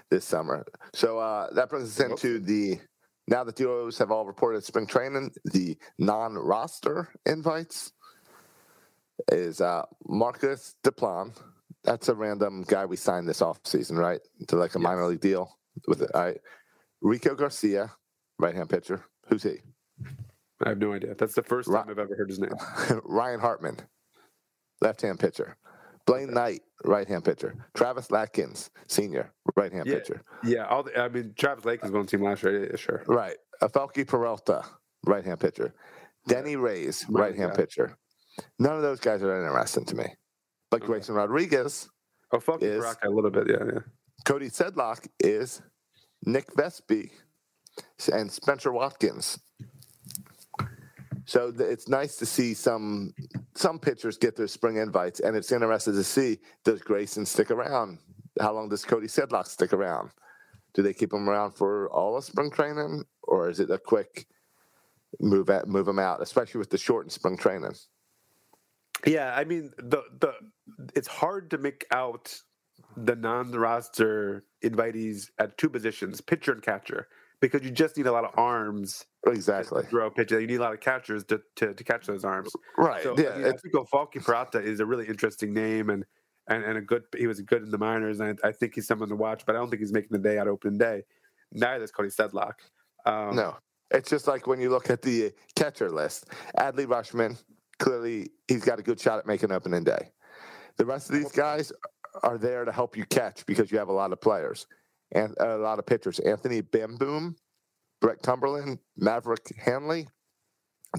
this summer. So uh, that brings us into the now that the O's have all reported spring training, the non-roster invites is uh, Marcos Diplán. That's a random guy we signed this off season, right? To like a minor league deal with it. All right. Rico Garcia, right-hand pitcher. Who's he?
I have no idea. That's the first time I've ever heard his name.
Ryan Hartman, left-hand pitcher. Blaine Knight, right-hand pitcher. Travis Lakins, senior, right-hand
Yeah.
pitcher.
Yeah, all the, I mean, Travis Lake was on the team last year. Yeah, sure.
Right. Ofelky Peralta, right-hand pitcher. Denyi Reyes,
Right,
right-hand pitcher. None of those guys are interesting to me. But
Okay.
Grayson Rodriguez,
Oh, fuck
Is-
Baraka a little bit. Yeah, yeah.
Cody Sedlock is Nick Vespi, and Spencer Watkins. So th- it's nice to see some some pitchers get their spring invites, and it's interesting to see does Grayson stick around? How long does Cody Sedlock stick around? Do they keep him around for all of spring training, or is it a quick move at, move him out, especially with the shortened spring training?
Yeah, I mean the the it's hard to make out the non-roster invitees at two positions, pitcher and catcher, because you just need a lot of arms
Exactly.
to throw a pitcher. You need a lot of catchers to, to, to catch those arms.
Right.
So
yeah.
I, mean, I think Falky Peralta is a really interesting name and, and and a good. He was good in the minors, and I, I think he's someone to watch. But I don't think he's making the day out opening day. Neither is Cody Sedlock. Um,
No, it's just like when you look at the catcher list. Adley Rutschman, clearly he's got a good shot at making opening day. The rest of these guys are there to help you catch because you have a lot of players and a lot of pitchers. Anthony Bemboom, Brett Cumberland, Maverick Handley,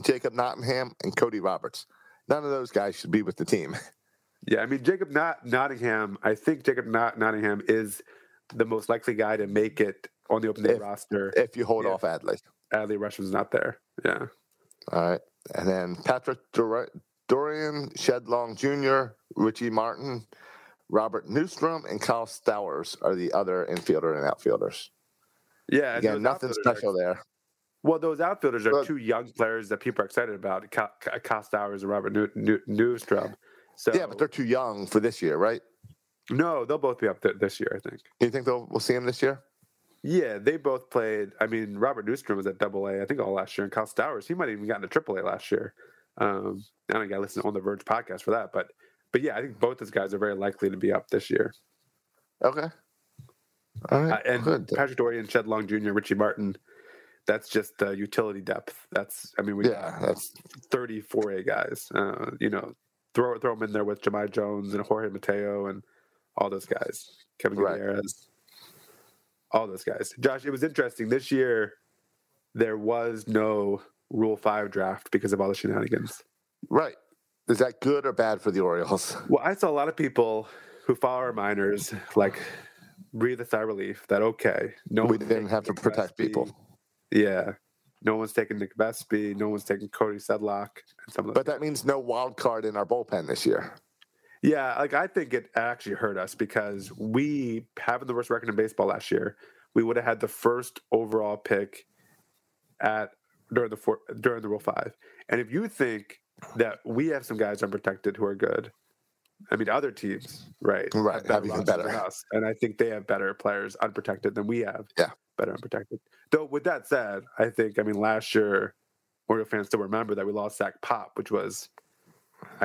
Jacob Nottingham, and Cody Roberts. None of those guys should be with the team.
Yeah, I mean Jacob Not- Nottingham. I think Jacob Not- Nottingham is the most likely guy to make it on the opening day
If-
roster.
If you hold
Yeah.
off Adley.
Adley Rutschman's not there. Yeah.
All right. And then Patrick Dor- Dorrian, Shedlong Jr., Richie Martin, Robert Neustrom, and Kyle Stowers are the other infielder and outfielders.
Yeah.
Again, nothing
outfielders are-
special there.
well, those outfielders are
But-
two young players that people are excited about. Ka- Ka- Kostowers and Robert New- New- Neustrom. So
Yeah, but they're too young for this year, right?
no, they'll both be up th- this year. I think.
Do you think they'll, we'll see him this year?
Yeah, they both played. I mean, Robert Neustrom was at Double A, I think, all last year, and Kyle Stowers, he might have even gotten to Triple A last year. Um, I don't got to listen on the Verge podcast for that, but but yeah, I think both those guys are very likely to be up this year.
Okay. All right.
Uh, and
good.
Patrick Dorrian, Shed Long Jr., Richie Martin, that's just uh, utility depth. That's I mean, we
Yeah, that's
34 A guys. Uh, you know, throw throw them in there with Jahmai Jones and Jorge Mateo and all those guys, Kelvin
Right.
Gutierrez, all those guys. Josh, it was interesting this year. There was no Rule Five draft because of all the shenanigans.
right. Is that good or bad for the Orioles?
Well, I saw a lot of people who follow our minors like breathe a sigh of relief that okay, no
we
one's
didn't have to protect
Vespi.
people.
Yeah. No one's taking Nick Vespi. No one's taking Cody Sedlock and some of.
But that means no wild card in our bullpen this year.
Yeah, like I think it actually hurt us because we having the worst record in baseball last year, we would have had the first overall pick at during the four, during the Rule Five. And if you think that we have some guys unprotected who are good, I mean other teams, right?
Right, have even better.
than us, and I think they have better players unprotected than we have.
Yeah.
better unprotected. Though with that said, I think I mean last year, Oriole fans still remember that we lost Zach Pop, which was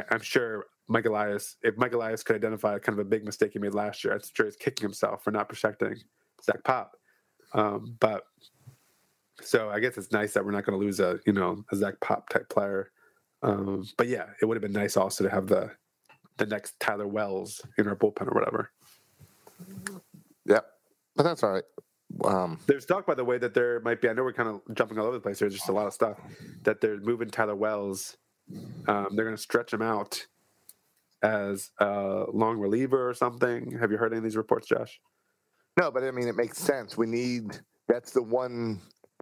I'm sure Mike Elias, if Mike Elias could identify kind of a big mistake he made last year, I'm sure he's kicking himself for not protecting Zach Pop. Um, but so I guess it's nice that we're not going to lose a you know a Zach Pop type player. Um, but yeah, it would have been nice also to have the the next Tyler Wells in our bullpen or whatever.
Yep. But that's all right. Um,
There's talk, by the way, that there might be. I know we're kind of jumping all over the place. Here. There's just a lot of stuff that they're moving Tyler Wells. Um, they're going to stretch him out as a long reliever or something. Have you heard any of these reports, Josh?
No, but I mean, it makes sense. We need that's the one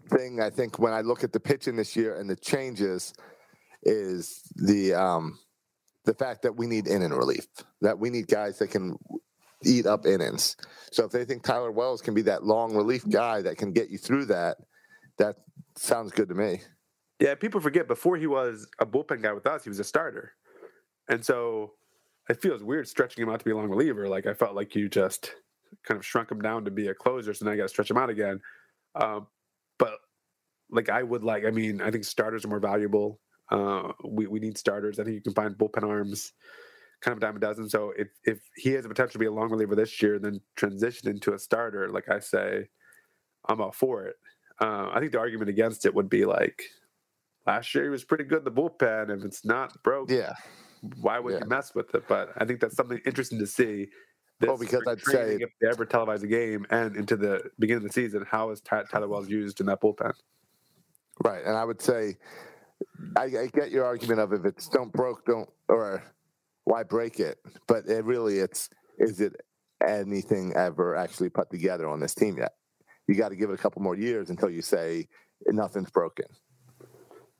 thing I think when I look at the pitching this year and the changes is the um the fact that we need inning relief. That we need guys that can eat up innings. So if they think Tyler Wells can be that long relief guy that can get you through that, that sounds good to me.
Yeah, people forget before he was a bullpen guy with us, he was a starter. And so it feels weird stretching him out to be a long reliever. Like I felt like you just kind of shrunk him down to be a closer, so now you got to stretch him out again. Um, but like I would like, I mean, I think starters are more valuable. Uh, we we need starters. I think you can find bullpen arms, kind of a dime a dozen. So if if he has the potential to be a long reliever this year, then transition into a starter, like I say, I'm all for it. Uh, I think the argument against it would be like last year he was pretty good in the bullpen. If it's not broke,
Yeah.
Why would
Yeah.
you mess with it? But I think that's something interesting to see.
Well,
This
because I'd say-
if they ever televise a game and into the beginning of the season, how is Ty- Tyler Wells used in that bullpen?
Right. And I would say, I, I get your argument of if it's don't broke, don't, or why break it? But it really, it's, is it anything ever actually put together on this team yet? You got to give it a couple more years until you say nothing's broken.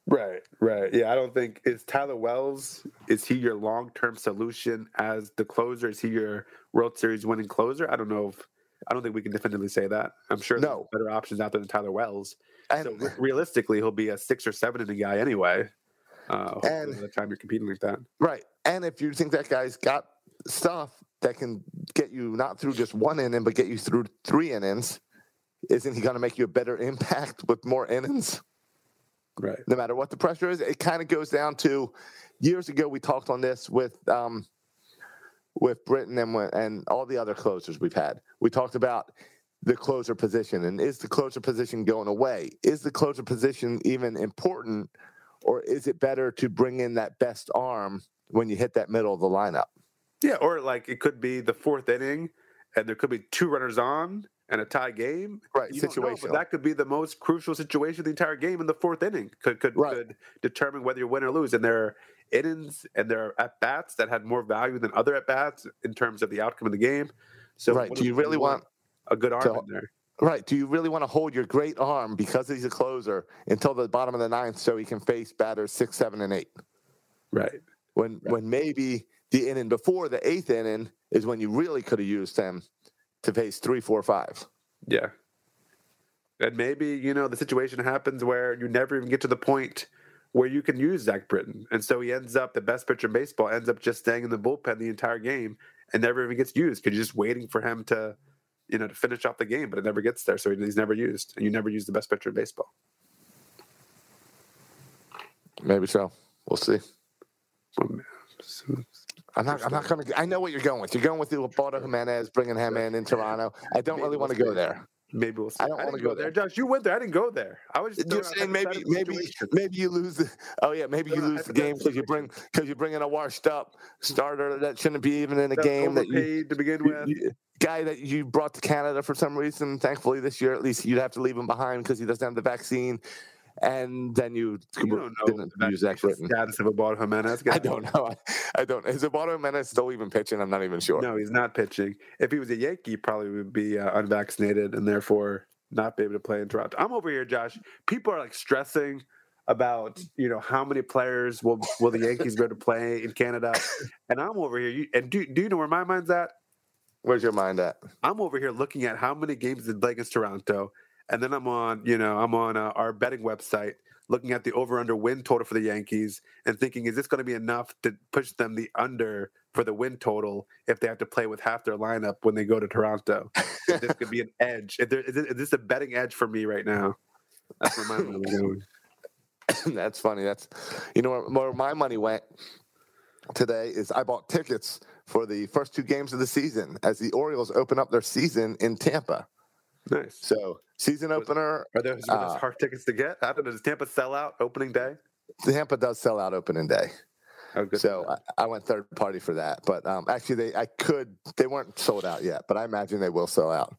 Right, right. Yeah, I don't think is Tyler Wells. Is he your long term solution as the closer? Is he your World Series winning closer? I don't know if I don't think we can definitively say that. I'm sure
No.
there's better options out there than Tyler Wells.
And
so re- realistically, he'll be a six or seven inning guy anyway. Uh,
And-
the time you're competing like that.
Right. And if you think that guy's got stuff that can get you not through just one inning, but get you through three innings, isn't he going to make you a better impact with more innings?
Right.
No matter what the pressure is, it kind of goes down to years ago we talked on this with um, with Britton and with- and all the other closers we've had. We talked about the closer position and is the closer position going away? Is the closer position even important, or is it better to bring in that best arm when you hit that middle of the lineup?
Yeah, or like it could be the fourth inning, and there could be two runners on and a tie game.
Right,
You don't know, but
situational.
that could be the most crucial situation of the entire game in the fourth inning. Could could,
Right.
could determine whether you win or lose. And there are innings and there are at bats that had more value than other at bats in terms of the outcome of the game. So,
Right. Do you really want
a good arm
to-
in there?
Right. Do you really want to hold your great arm because he's a closer until the bottom of the ninth so he can face batters six, seven, and eight?
Right.
When when maybe the inning before the eighth inning is when you really could have used him to face three, four, five.
Yeah. And maybe, you know, the situation happens where you never even get to the point where you can use Zach Britton. And so he ends up, the best pitcher in baseball, ends up just staying in the bullpen the entire game and never even gets used because you're just waiting for him to, you know, to finish off the game, but it never gets there. So he's never used. And you never use the best pitcher in baseball.
Maybe so. We'll see.
Oh,
I'm not. I'm not going to. I know what you're going with. You're going with the Laporta Jimenez, bringing him in in Toronto. I don't really want to go there.
Maybe we'll see.
I don't wanna
didn't
go there.
Josh, you went there. I didn't go there. I was just
You're saying maybe, maybe,
situations.
maybe you lose. The, oh yeah, maybe you lose the game because you bring because you bring in a washed up starter that shouldn't be even in a
That
game that you,
to begin
you-
with.
you- guy that you brought to Canada for some reason. Thankfully, this year at least you'd have to leave him behind because he doesn't have the vaccine. And then you,
You don't know
didn't use Zach Britton.
status of Ubaldo Jimenez.
I don't know. I, I don't. Is Ubaldo Jimenez still even pitching? I'm not even sure.
No, he's not pitching. If he was a Yankee, he probably would be uh, unvaccinated and therefore not be able to play in Toronto. I'm over here, Josh. People are like stressing about you know how many players will will the Yankees go to play in Canada, and I'm over here. You, and do do you know where my mind's at?
Where's your mind at?
I'm over here looking at how many games they play against Toronto, and then I'm on, you know, I'm on uh, our betting website looking at the over/under win total for the Yankees and thinking, is this going to be enough to push them the under for the win total if they have to play with half their lineup when they go to Toronto? This could be an edge. If there, is, it, is this a betting edge for me right now? That's where my money going.
That's funny. That's you know where, where my money went today is I bought tickets for the first two games of the season as the Orioles open up their season in Tampa.
Nice.
So season opener,
Are those, are those
Uh,
hard tickets to get? How does Tampa sell out opening day?
Tampa does sell out opening day.
Oh, good.
So I, I went third party for that. But um, actually, they I could they weren't sold out yet, but I imagine they will sell out.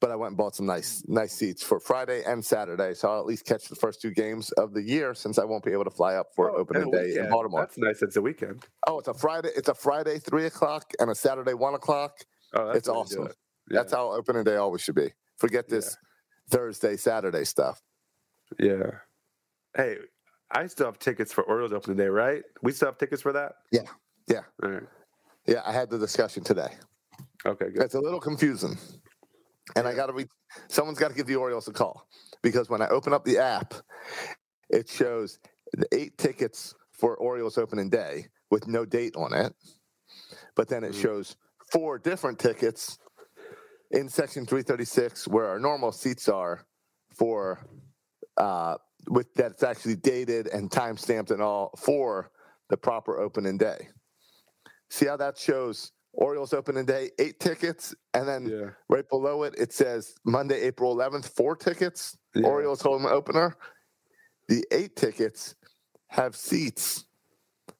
But I went and bought some nice nice seats for Friday and Saturday, so I'll at least catch the first two games of the year since I won't be able to fly up for
Oh,
opening day in. Baltimore.
That's nice. It's a weekend.
Oh, it's a Friday. It's a Friday three o'clock and a Saturday one o'clock.
Oh, that's
It's
the way to do
awesome.
it.
That's how opening day always should be. Forget this Thursday, Saturday stuff.
Yeah. Hey, I still have tickets for Orioles opening day, right? We still have tickets for that.
Yeah. Yeah.
All right.
Yeah. I had the discussion today.
Okay. Good.
It's a little confusing. And I got to be, someone's got to give the Orioles a call because when I open up the app, it shows the eight tickets for Orioles opening day with no date on it. But then it
Mhm.
shows four different tickets in section 336 where our normal seats are for, uh, with that's actually dated and time stamped and all for the proper opening day. See how that shows Orioles opening day, eight tickets, and then
Yeah.
right below it, it says Monday, April 11th, four tickets,
Yeah.
Orioles home opener. The eight tickets have seats,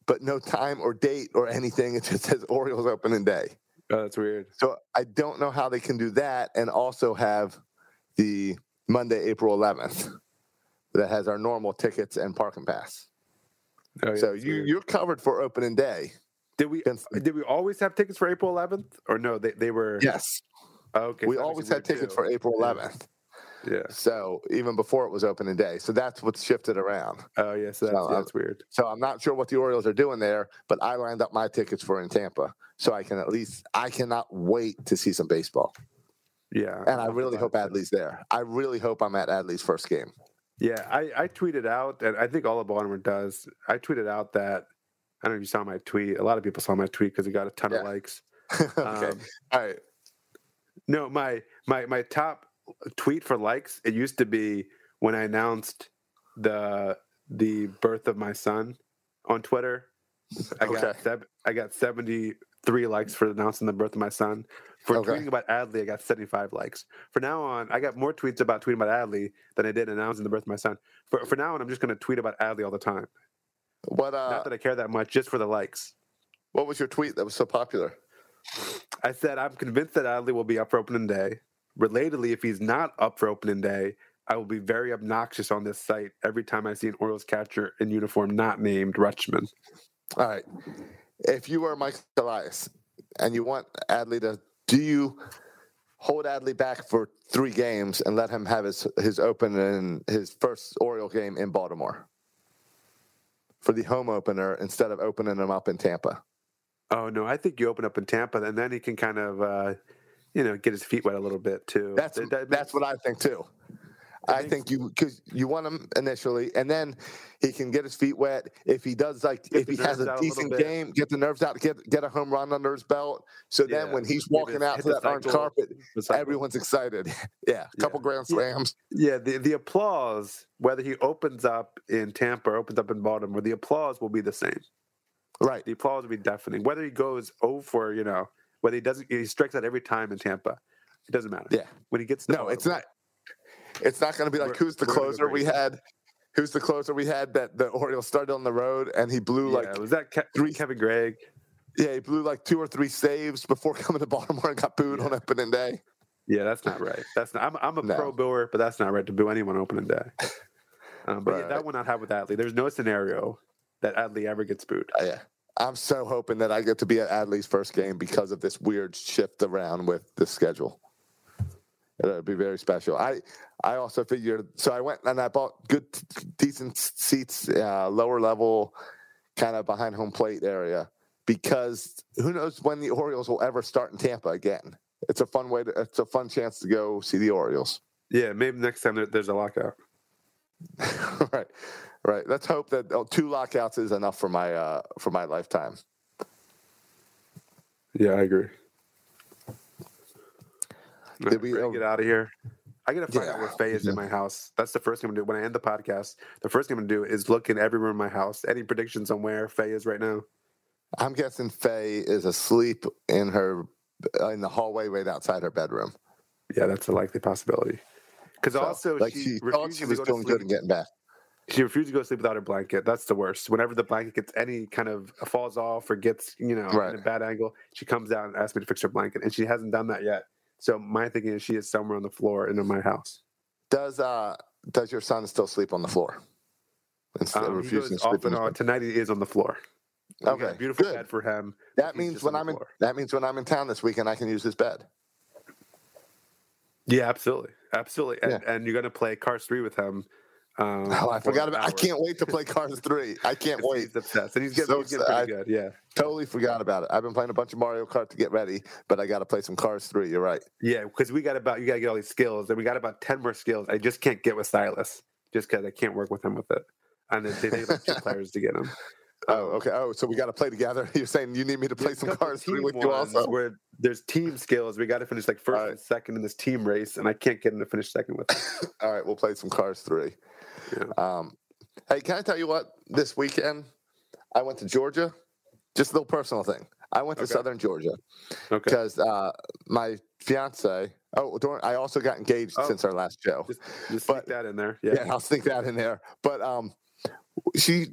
but no time or date or anything. It just says Orioles opening day.
Oh, that's weird.
So I don't know how they can do that and also have the Monday, April 11th that has our normal tickets and parking pass.
Oh, yeah,
so you,
weird.
you're covered for opening day.
did we did we always have tickets for April 11th or no? They they were
Yes.
Oh, okay.
we
so that makes
always had tickets
too.
for April
Yeah.
11th.
Yeah.
So even before it was opening day. So that's what's shifted around.
Oh yeah. So that's,
So,
yeah, that's weird.
So I'm not sure what the Orioles are doing there, but I lined up my tickets for in Tampa. So I can at least I cannot wait to see some baseball.
Yeah.
And I really hope Adley's there. I really hope I'm at Adley's first game.
Yeah, I, I tweeted out, and I think all of Baltimore does. I tweeted out that I don't know if you saw my tweet. A lot of people saw my tweet because it got a ton of likes.
okay.
Um,
All right.
No, my my my top tweet for likes. It used to be when I announced the the birth of my son on Twitter. I got
Okay.
sev- I got seventy three likes for announcing the birth of my son. For
Okay.
tweeting about Adley, I got seventy five likes. For now on, I got more tweets about tweeting about Adley than I did announcing the birth of my son. For for now on, I'm just going to tweet about Adley all the time.
What uh
Not that I care that much, just for the likes.
what was your tweet that was so popular?
I said I'm convinced that Adley will be up for opening day. Relatedly, if he's not up for opening day, I will be very obnoxious on this site every time I see an Orioles catcher in uniform not named Rutschman.
All right. If you were Mike Elias and you want Adley to do you hold Adley back for three games and let him have his his open and his first Oriole game in Baltimore for the home opener instead of opening him up in Tampa?
Oh no, I think you open up in Tampa, and then he can kind of, uh, you know, get his feet wet a little bit too.
That's
That- that
that's what I think too. I think you because you want him initially, and then he can get his feet wet. If he does like if he has a
out a
decent game, get the nerves out, get get a home run under his belt. So then when he's walking out
hit
to that orange carpet, everyone's excited. yeah, a couple
Yeah.
grand slams.
Yeah, the the applause, whether he opens up in Tampa or opens up in Baltimore, the applause will be the same.
Right.
The applause will be deafening. Whether he goes over, you know, whether he doesn't, he strikes out every time in Tampa. It doesn't matter.
Yeah.
When he gets
No, it's not. It's not going to be like
We're-
who's the
we're gonna go
closer we had. Who's the closer we had that the Orioles started on the road and he blew
Yeah,
like
was that Ke-
three-
Kevin Gregg?
yeah he blew like two or three saves before coming to Baltimore and got booed on
Yeah.
opening day.
Yeah, that's not right. That's not. I'm, I'm a
No.
pro booer, but that's not right to boo anyone opening day. Um, but yeah, that will not happen with Adley. There's no scenario that Adley ever gets booed.
Uh, yeah. I'm so hoping that I get to be at Adley's first game because of this weird shift around with the schedule. It'll be very special. I I also figured so I went and I bought good, decent seats, uh, lower level, kind of behind home plate area because who knows when the Orioles will ever start in Tampa again. It's a fun way to. It's a fun chance to go see the Orioles.
Yeah, maybe next time there, there's a lockout.
right, right. Let's hope that oh, two lockouts is enough for my uh, for my lifetime.
Yeah, I agree.
Did
right,
we,
we're
uh,
get out of here. I gotta find out where Faye is in my house. That's the first thing I'm gonna do when I end the podcast. The first thing I'm gonna do is look in every room in my house. Any predictions on where Faye is right now?
I'm guessing Faye is asleep in her in the hallway right outside her bedroom.
Yeah, that's a likely possibility. Because
So,
also,
like
she,
she, thought
refuses
she
to
was
go to
doing good and getting back.
She refuses to go to sleep without her blanket. That's the worst. Whenever the blanket gets any kind of falls off or gets, you know,
Right.
in a bad angle, she comes down and asks me to fix her blanket, and she hasn't done that yet. So my thinking is she is somewhere on the floor in my house.
Does uh does your son still sleep on the floor? Instead
Um,
refusing to sleep on
on. Tonight he is on the floor. We got a
Okay,
beautiful
good.
bed for him.
That means when I'm in
floor.
that means when I'm in town this weekend I can use his bed.
Yeah, absolutely, absolutely. And,
Yeah.
and you're gonna play Cars Three with him. Um,
Oh, I forgot about. I can't wait to play Cars Three. I can't wait.
He's obsessed, and he's getting,
So
he's getting pretty
excited.
good. Yeah,
Totally forgot about it. I've been playing a bunch of Mario Kart to get ready, but I got to play some Cars Three. You're right.
yeah. Because we got about you got to get all these skills, and we got about ten more skills. I just can't get with Silas, just because I can't work with him with it. And then they, they like two players to get him.
Oh, okay. Oh, so we got to play together. You're saying you need me to play some Cars Three with you also?
Where there's team skills, we got to finish like first
right.
and second in this team race, and I can't get him to finish second with.
All right, we'll play some Cars Three.
Yeah.
Um, hey, can I tell you what? This weekend, I went to Georgia. Just a little personal thing. I went to
Okay.
Southern Georgia
Okay,
because uh, my fiance. Oh, I also got engaged
Oh.
since our last show.
just, just
but-
stick that in there.
yeah.
Yeah,
I'll sneak that in there. But um, she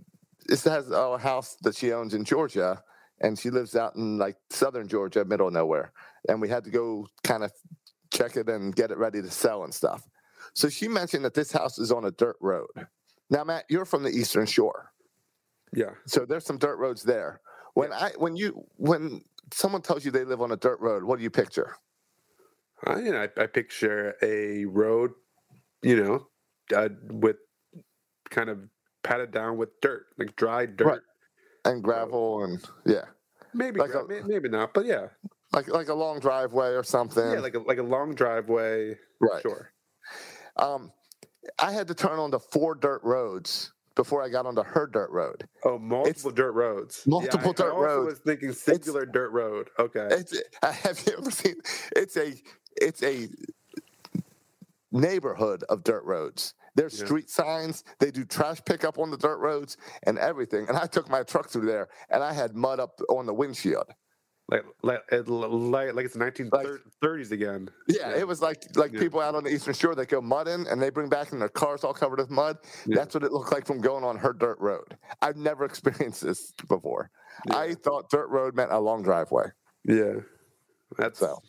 has a house that she owns in Georgia, and she lives out in like southern Georgia, middle of nowhere. And we had to go kind of check it and get it ready to sell and stuff. So she mentioned that this house is on a dirt road. Now, Matt, you're from the Eastern Shore,
yeah.
so there's some dirt roads there. When I when you when someone tells you they live on a dirt road, what do you picture?
I, you know, I, I picture a road, you know, uh, with kind of patted down with dirt, like dry dirt.
Right. And gravel and yeah,
Maybe,
Like
gra-
a-
maybe not, but yeah,
like like a long driveway or something.
yeah, like a like a long driveway.
right.
Sure.
Um, I had to turn onto four dirt roads before I got onto her dirt road.
Oh, multiple dirt roads.
multiple
yeah, I,
dirt
I
roads.
was thinking singular dirt road. Okay.
It's have you ever seen? It's a it's a neighborhood of dirt roads. There's
Yeah.
street signs. They do trash pickup on the dirt roads and everything. And I took my truck through there, and I had mud up on the windshield.
Like like like like it's 1930s again.
Yeah, it was like like
Yeah.
people out on the eastern shore that go mud in, and they bring back in their cars all covered with mud.
Yeah.
That's what it looked like from going on her dirt road. I've never experienced this before. I thought dirt road meant a long driveway.
Yeah. That's
So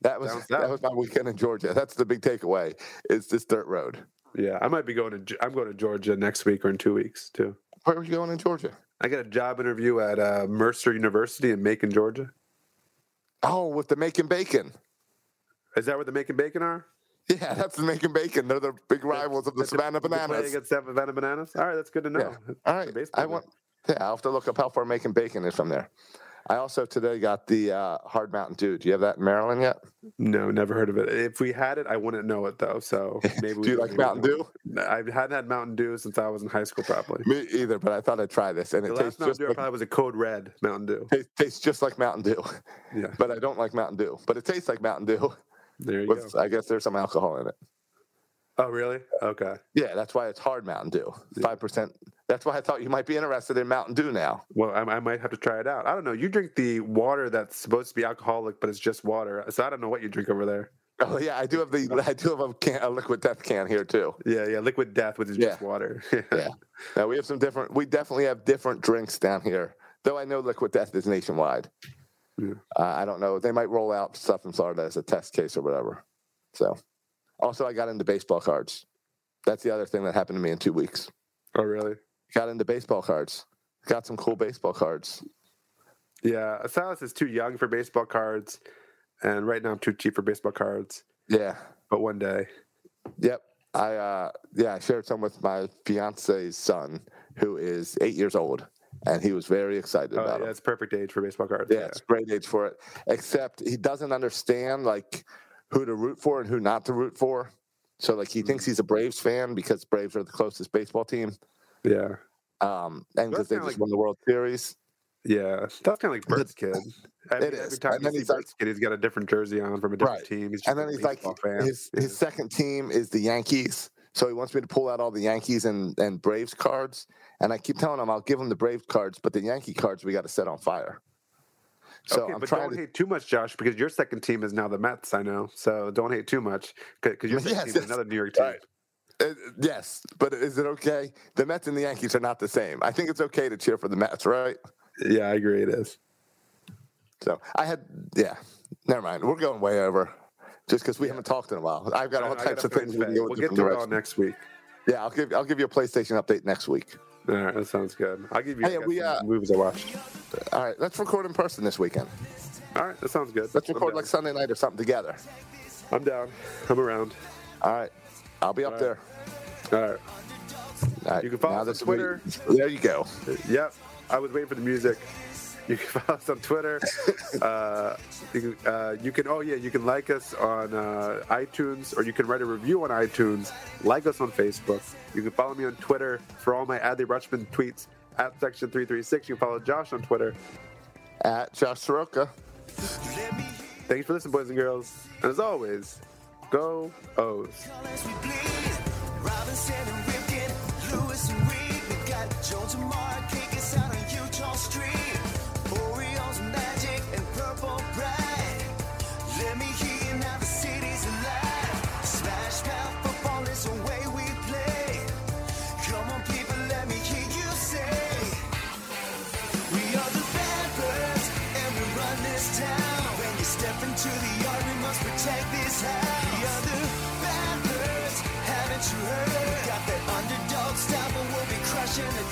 that was that was my weekend in Georgia. That's the big takeaway. Is this dirt road?
yeah. I might be going to I'm going to Georgia next week or in two weeks too.
Where are you going in Georgia?
I got a job interview at uh, Mercer University in Macon, Georgia.
Oh, with the making bacon.
Is that where the Macon Bacon are?
Yeah, that's the making bacon. They're the big rivals of the
That they-
Savannah
they play
Bananas.
against Savannah Bananas. All right, that's good to know.
Yeah. All right, I want. Yeah, I'll have to look up how far making bacon is from there. I also today got the uh, hard Mountain Dew. Do you have that in Maryland yet?
No, never heard of it. If we had it, I wouldn't know it though. So maybe.
Do you like Mountain Dew?
I hadn't had Mountain Dew since I was in high school, probably.
Me either, but I thought I'd try this, and
The
it
last
tastes
Mountain
just
Dew
like,
probably was a Code Red Mountain Dew.
tastes, tastes just like Mountain Dew.
Yeah,
But I don't like Mountain Dew. But it tastes like Mountain Dew.
there you
With
go.
I guess there's some alcohol in it.
Oh, really? Okay.
Yeah, that's why it's hard Mountain Dew. Five percent. That's why I thought you might be interested in Mountain Dew now.
Well, I, I might have to try it out. I don't know. You drink the water that's supposed to be alcoholic, but it's just water. So I don't know what you drink over there.
Oh yeah, I do have the I do have a, can, a liquid death can here too.
Yeah, yeah. Liquid Death, which is
Yeah.
just water.
Yeah. Now we have some different. We definitely have different drinks down here. Though I know liquid death is nationwide.
Yeah.
Uh, I don't know. They might roll out stuff in Florida as a test case or whatever. So, also I got into baseball cards. That's the other thing that happened to me in two weeks.
Oh, really?
Got into baseball cards. Got some cool baseball cards.
Yeah. Silas is too young for baseball cards, and right now I'm too cheap for baseball cards.
Yeah.
But one day,
Yep. I uh yeah, I shared some with my fiance's son, who is eight years old, and he was very excited
oh,
about
yeah,
it.
it's perfect age for baseball cards.
Yeah, it's great age for it. Except he doesn't understand like who to root for and who not to root for. So like he thinks he's a Braves fan because Braves are the closest baseball team.
Yeah,
Um and because they just
like-
won the World Series.
yeah. That's kind of like Bert's kid. I mean,
It
every time
And
you
then
see
he's like-
kid, he's got a different jersey on from a different
Right.
team. He's just
And then he's like
fan.
his his second team is the Yankees. So he wants me to pull out all the Yankees and, and Braves cards. And I keep telling him I'll give him the Braves cards, but the Yankee cards we got to set on fire. So
okay,
I'm
but
trying
don't
to
hate too much, Josh, because your second team is now the Mets. I know, so don't hate too much because your second
Yes,
team is another New York team.
Right. Uh, yes, but is it okay? The Mets and the Yankees are not the same. I think it's okay to cheer for the Mets, right?
Yeah, I agree. It is.
So I had, yeah. Never mind. We're going way over, just because we haven't talked in a while. I've got all types of things We can go
we'll get to it all next week.
Yeah, I'll give I'll give you a PlayStation update next week.
All right, that sounds good. I'll give you
Hey, we, uh,
movies I watched.
All right, let's record in person this weekend.
All right, that sounds good.
Let's record like Sunday night or something together.
I'm down. I'm around.
All right. I'll be up
All
there.
All right.
All right.
You can follow
now
us on Twitter.
There you go.
Yep. I was waiting for the music. You can follow us on Twitter. uh, you, can, uh, you can, oh yeah, you can like us on uh, iTunes or you can write a review on iTunes. Like us on Facebook. You can follow me on Twitter for all my Adley Rutschman tweets at Section 336. You can follow Josh on Twitter.
At Josh Soroka.
Thanks for listening, boys and girls. And as always, go
oh. O's. got Jones and Mark us out on Utah Street. We'll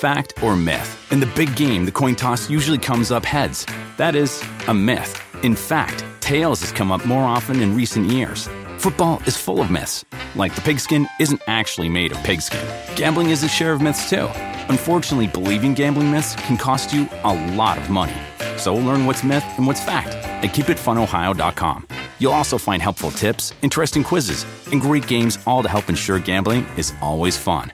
Fact or myth? In the big game, the coin toss usually comes up heads. That is a myth. In fact, tails has come up more often in recent years. Football is full of myths. Like the pigskin isn't actually made of pigskin. Gambling is a share of myths too. Unfortunately, believing gambling myths can cost you a lot of money. So learn what's myth and what's fact at keepitfunohio.com. You'll also find helpful tips, interesting quizzes, and great games all to help ensure gambling is always fun.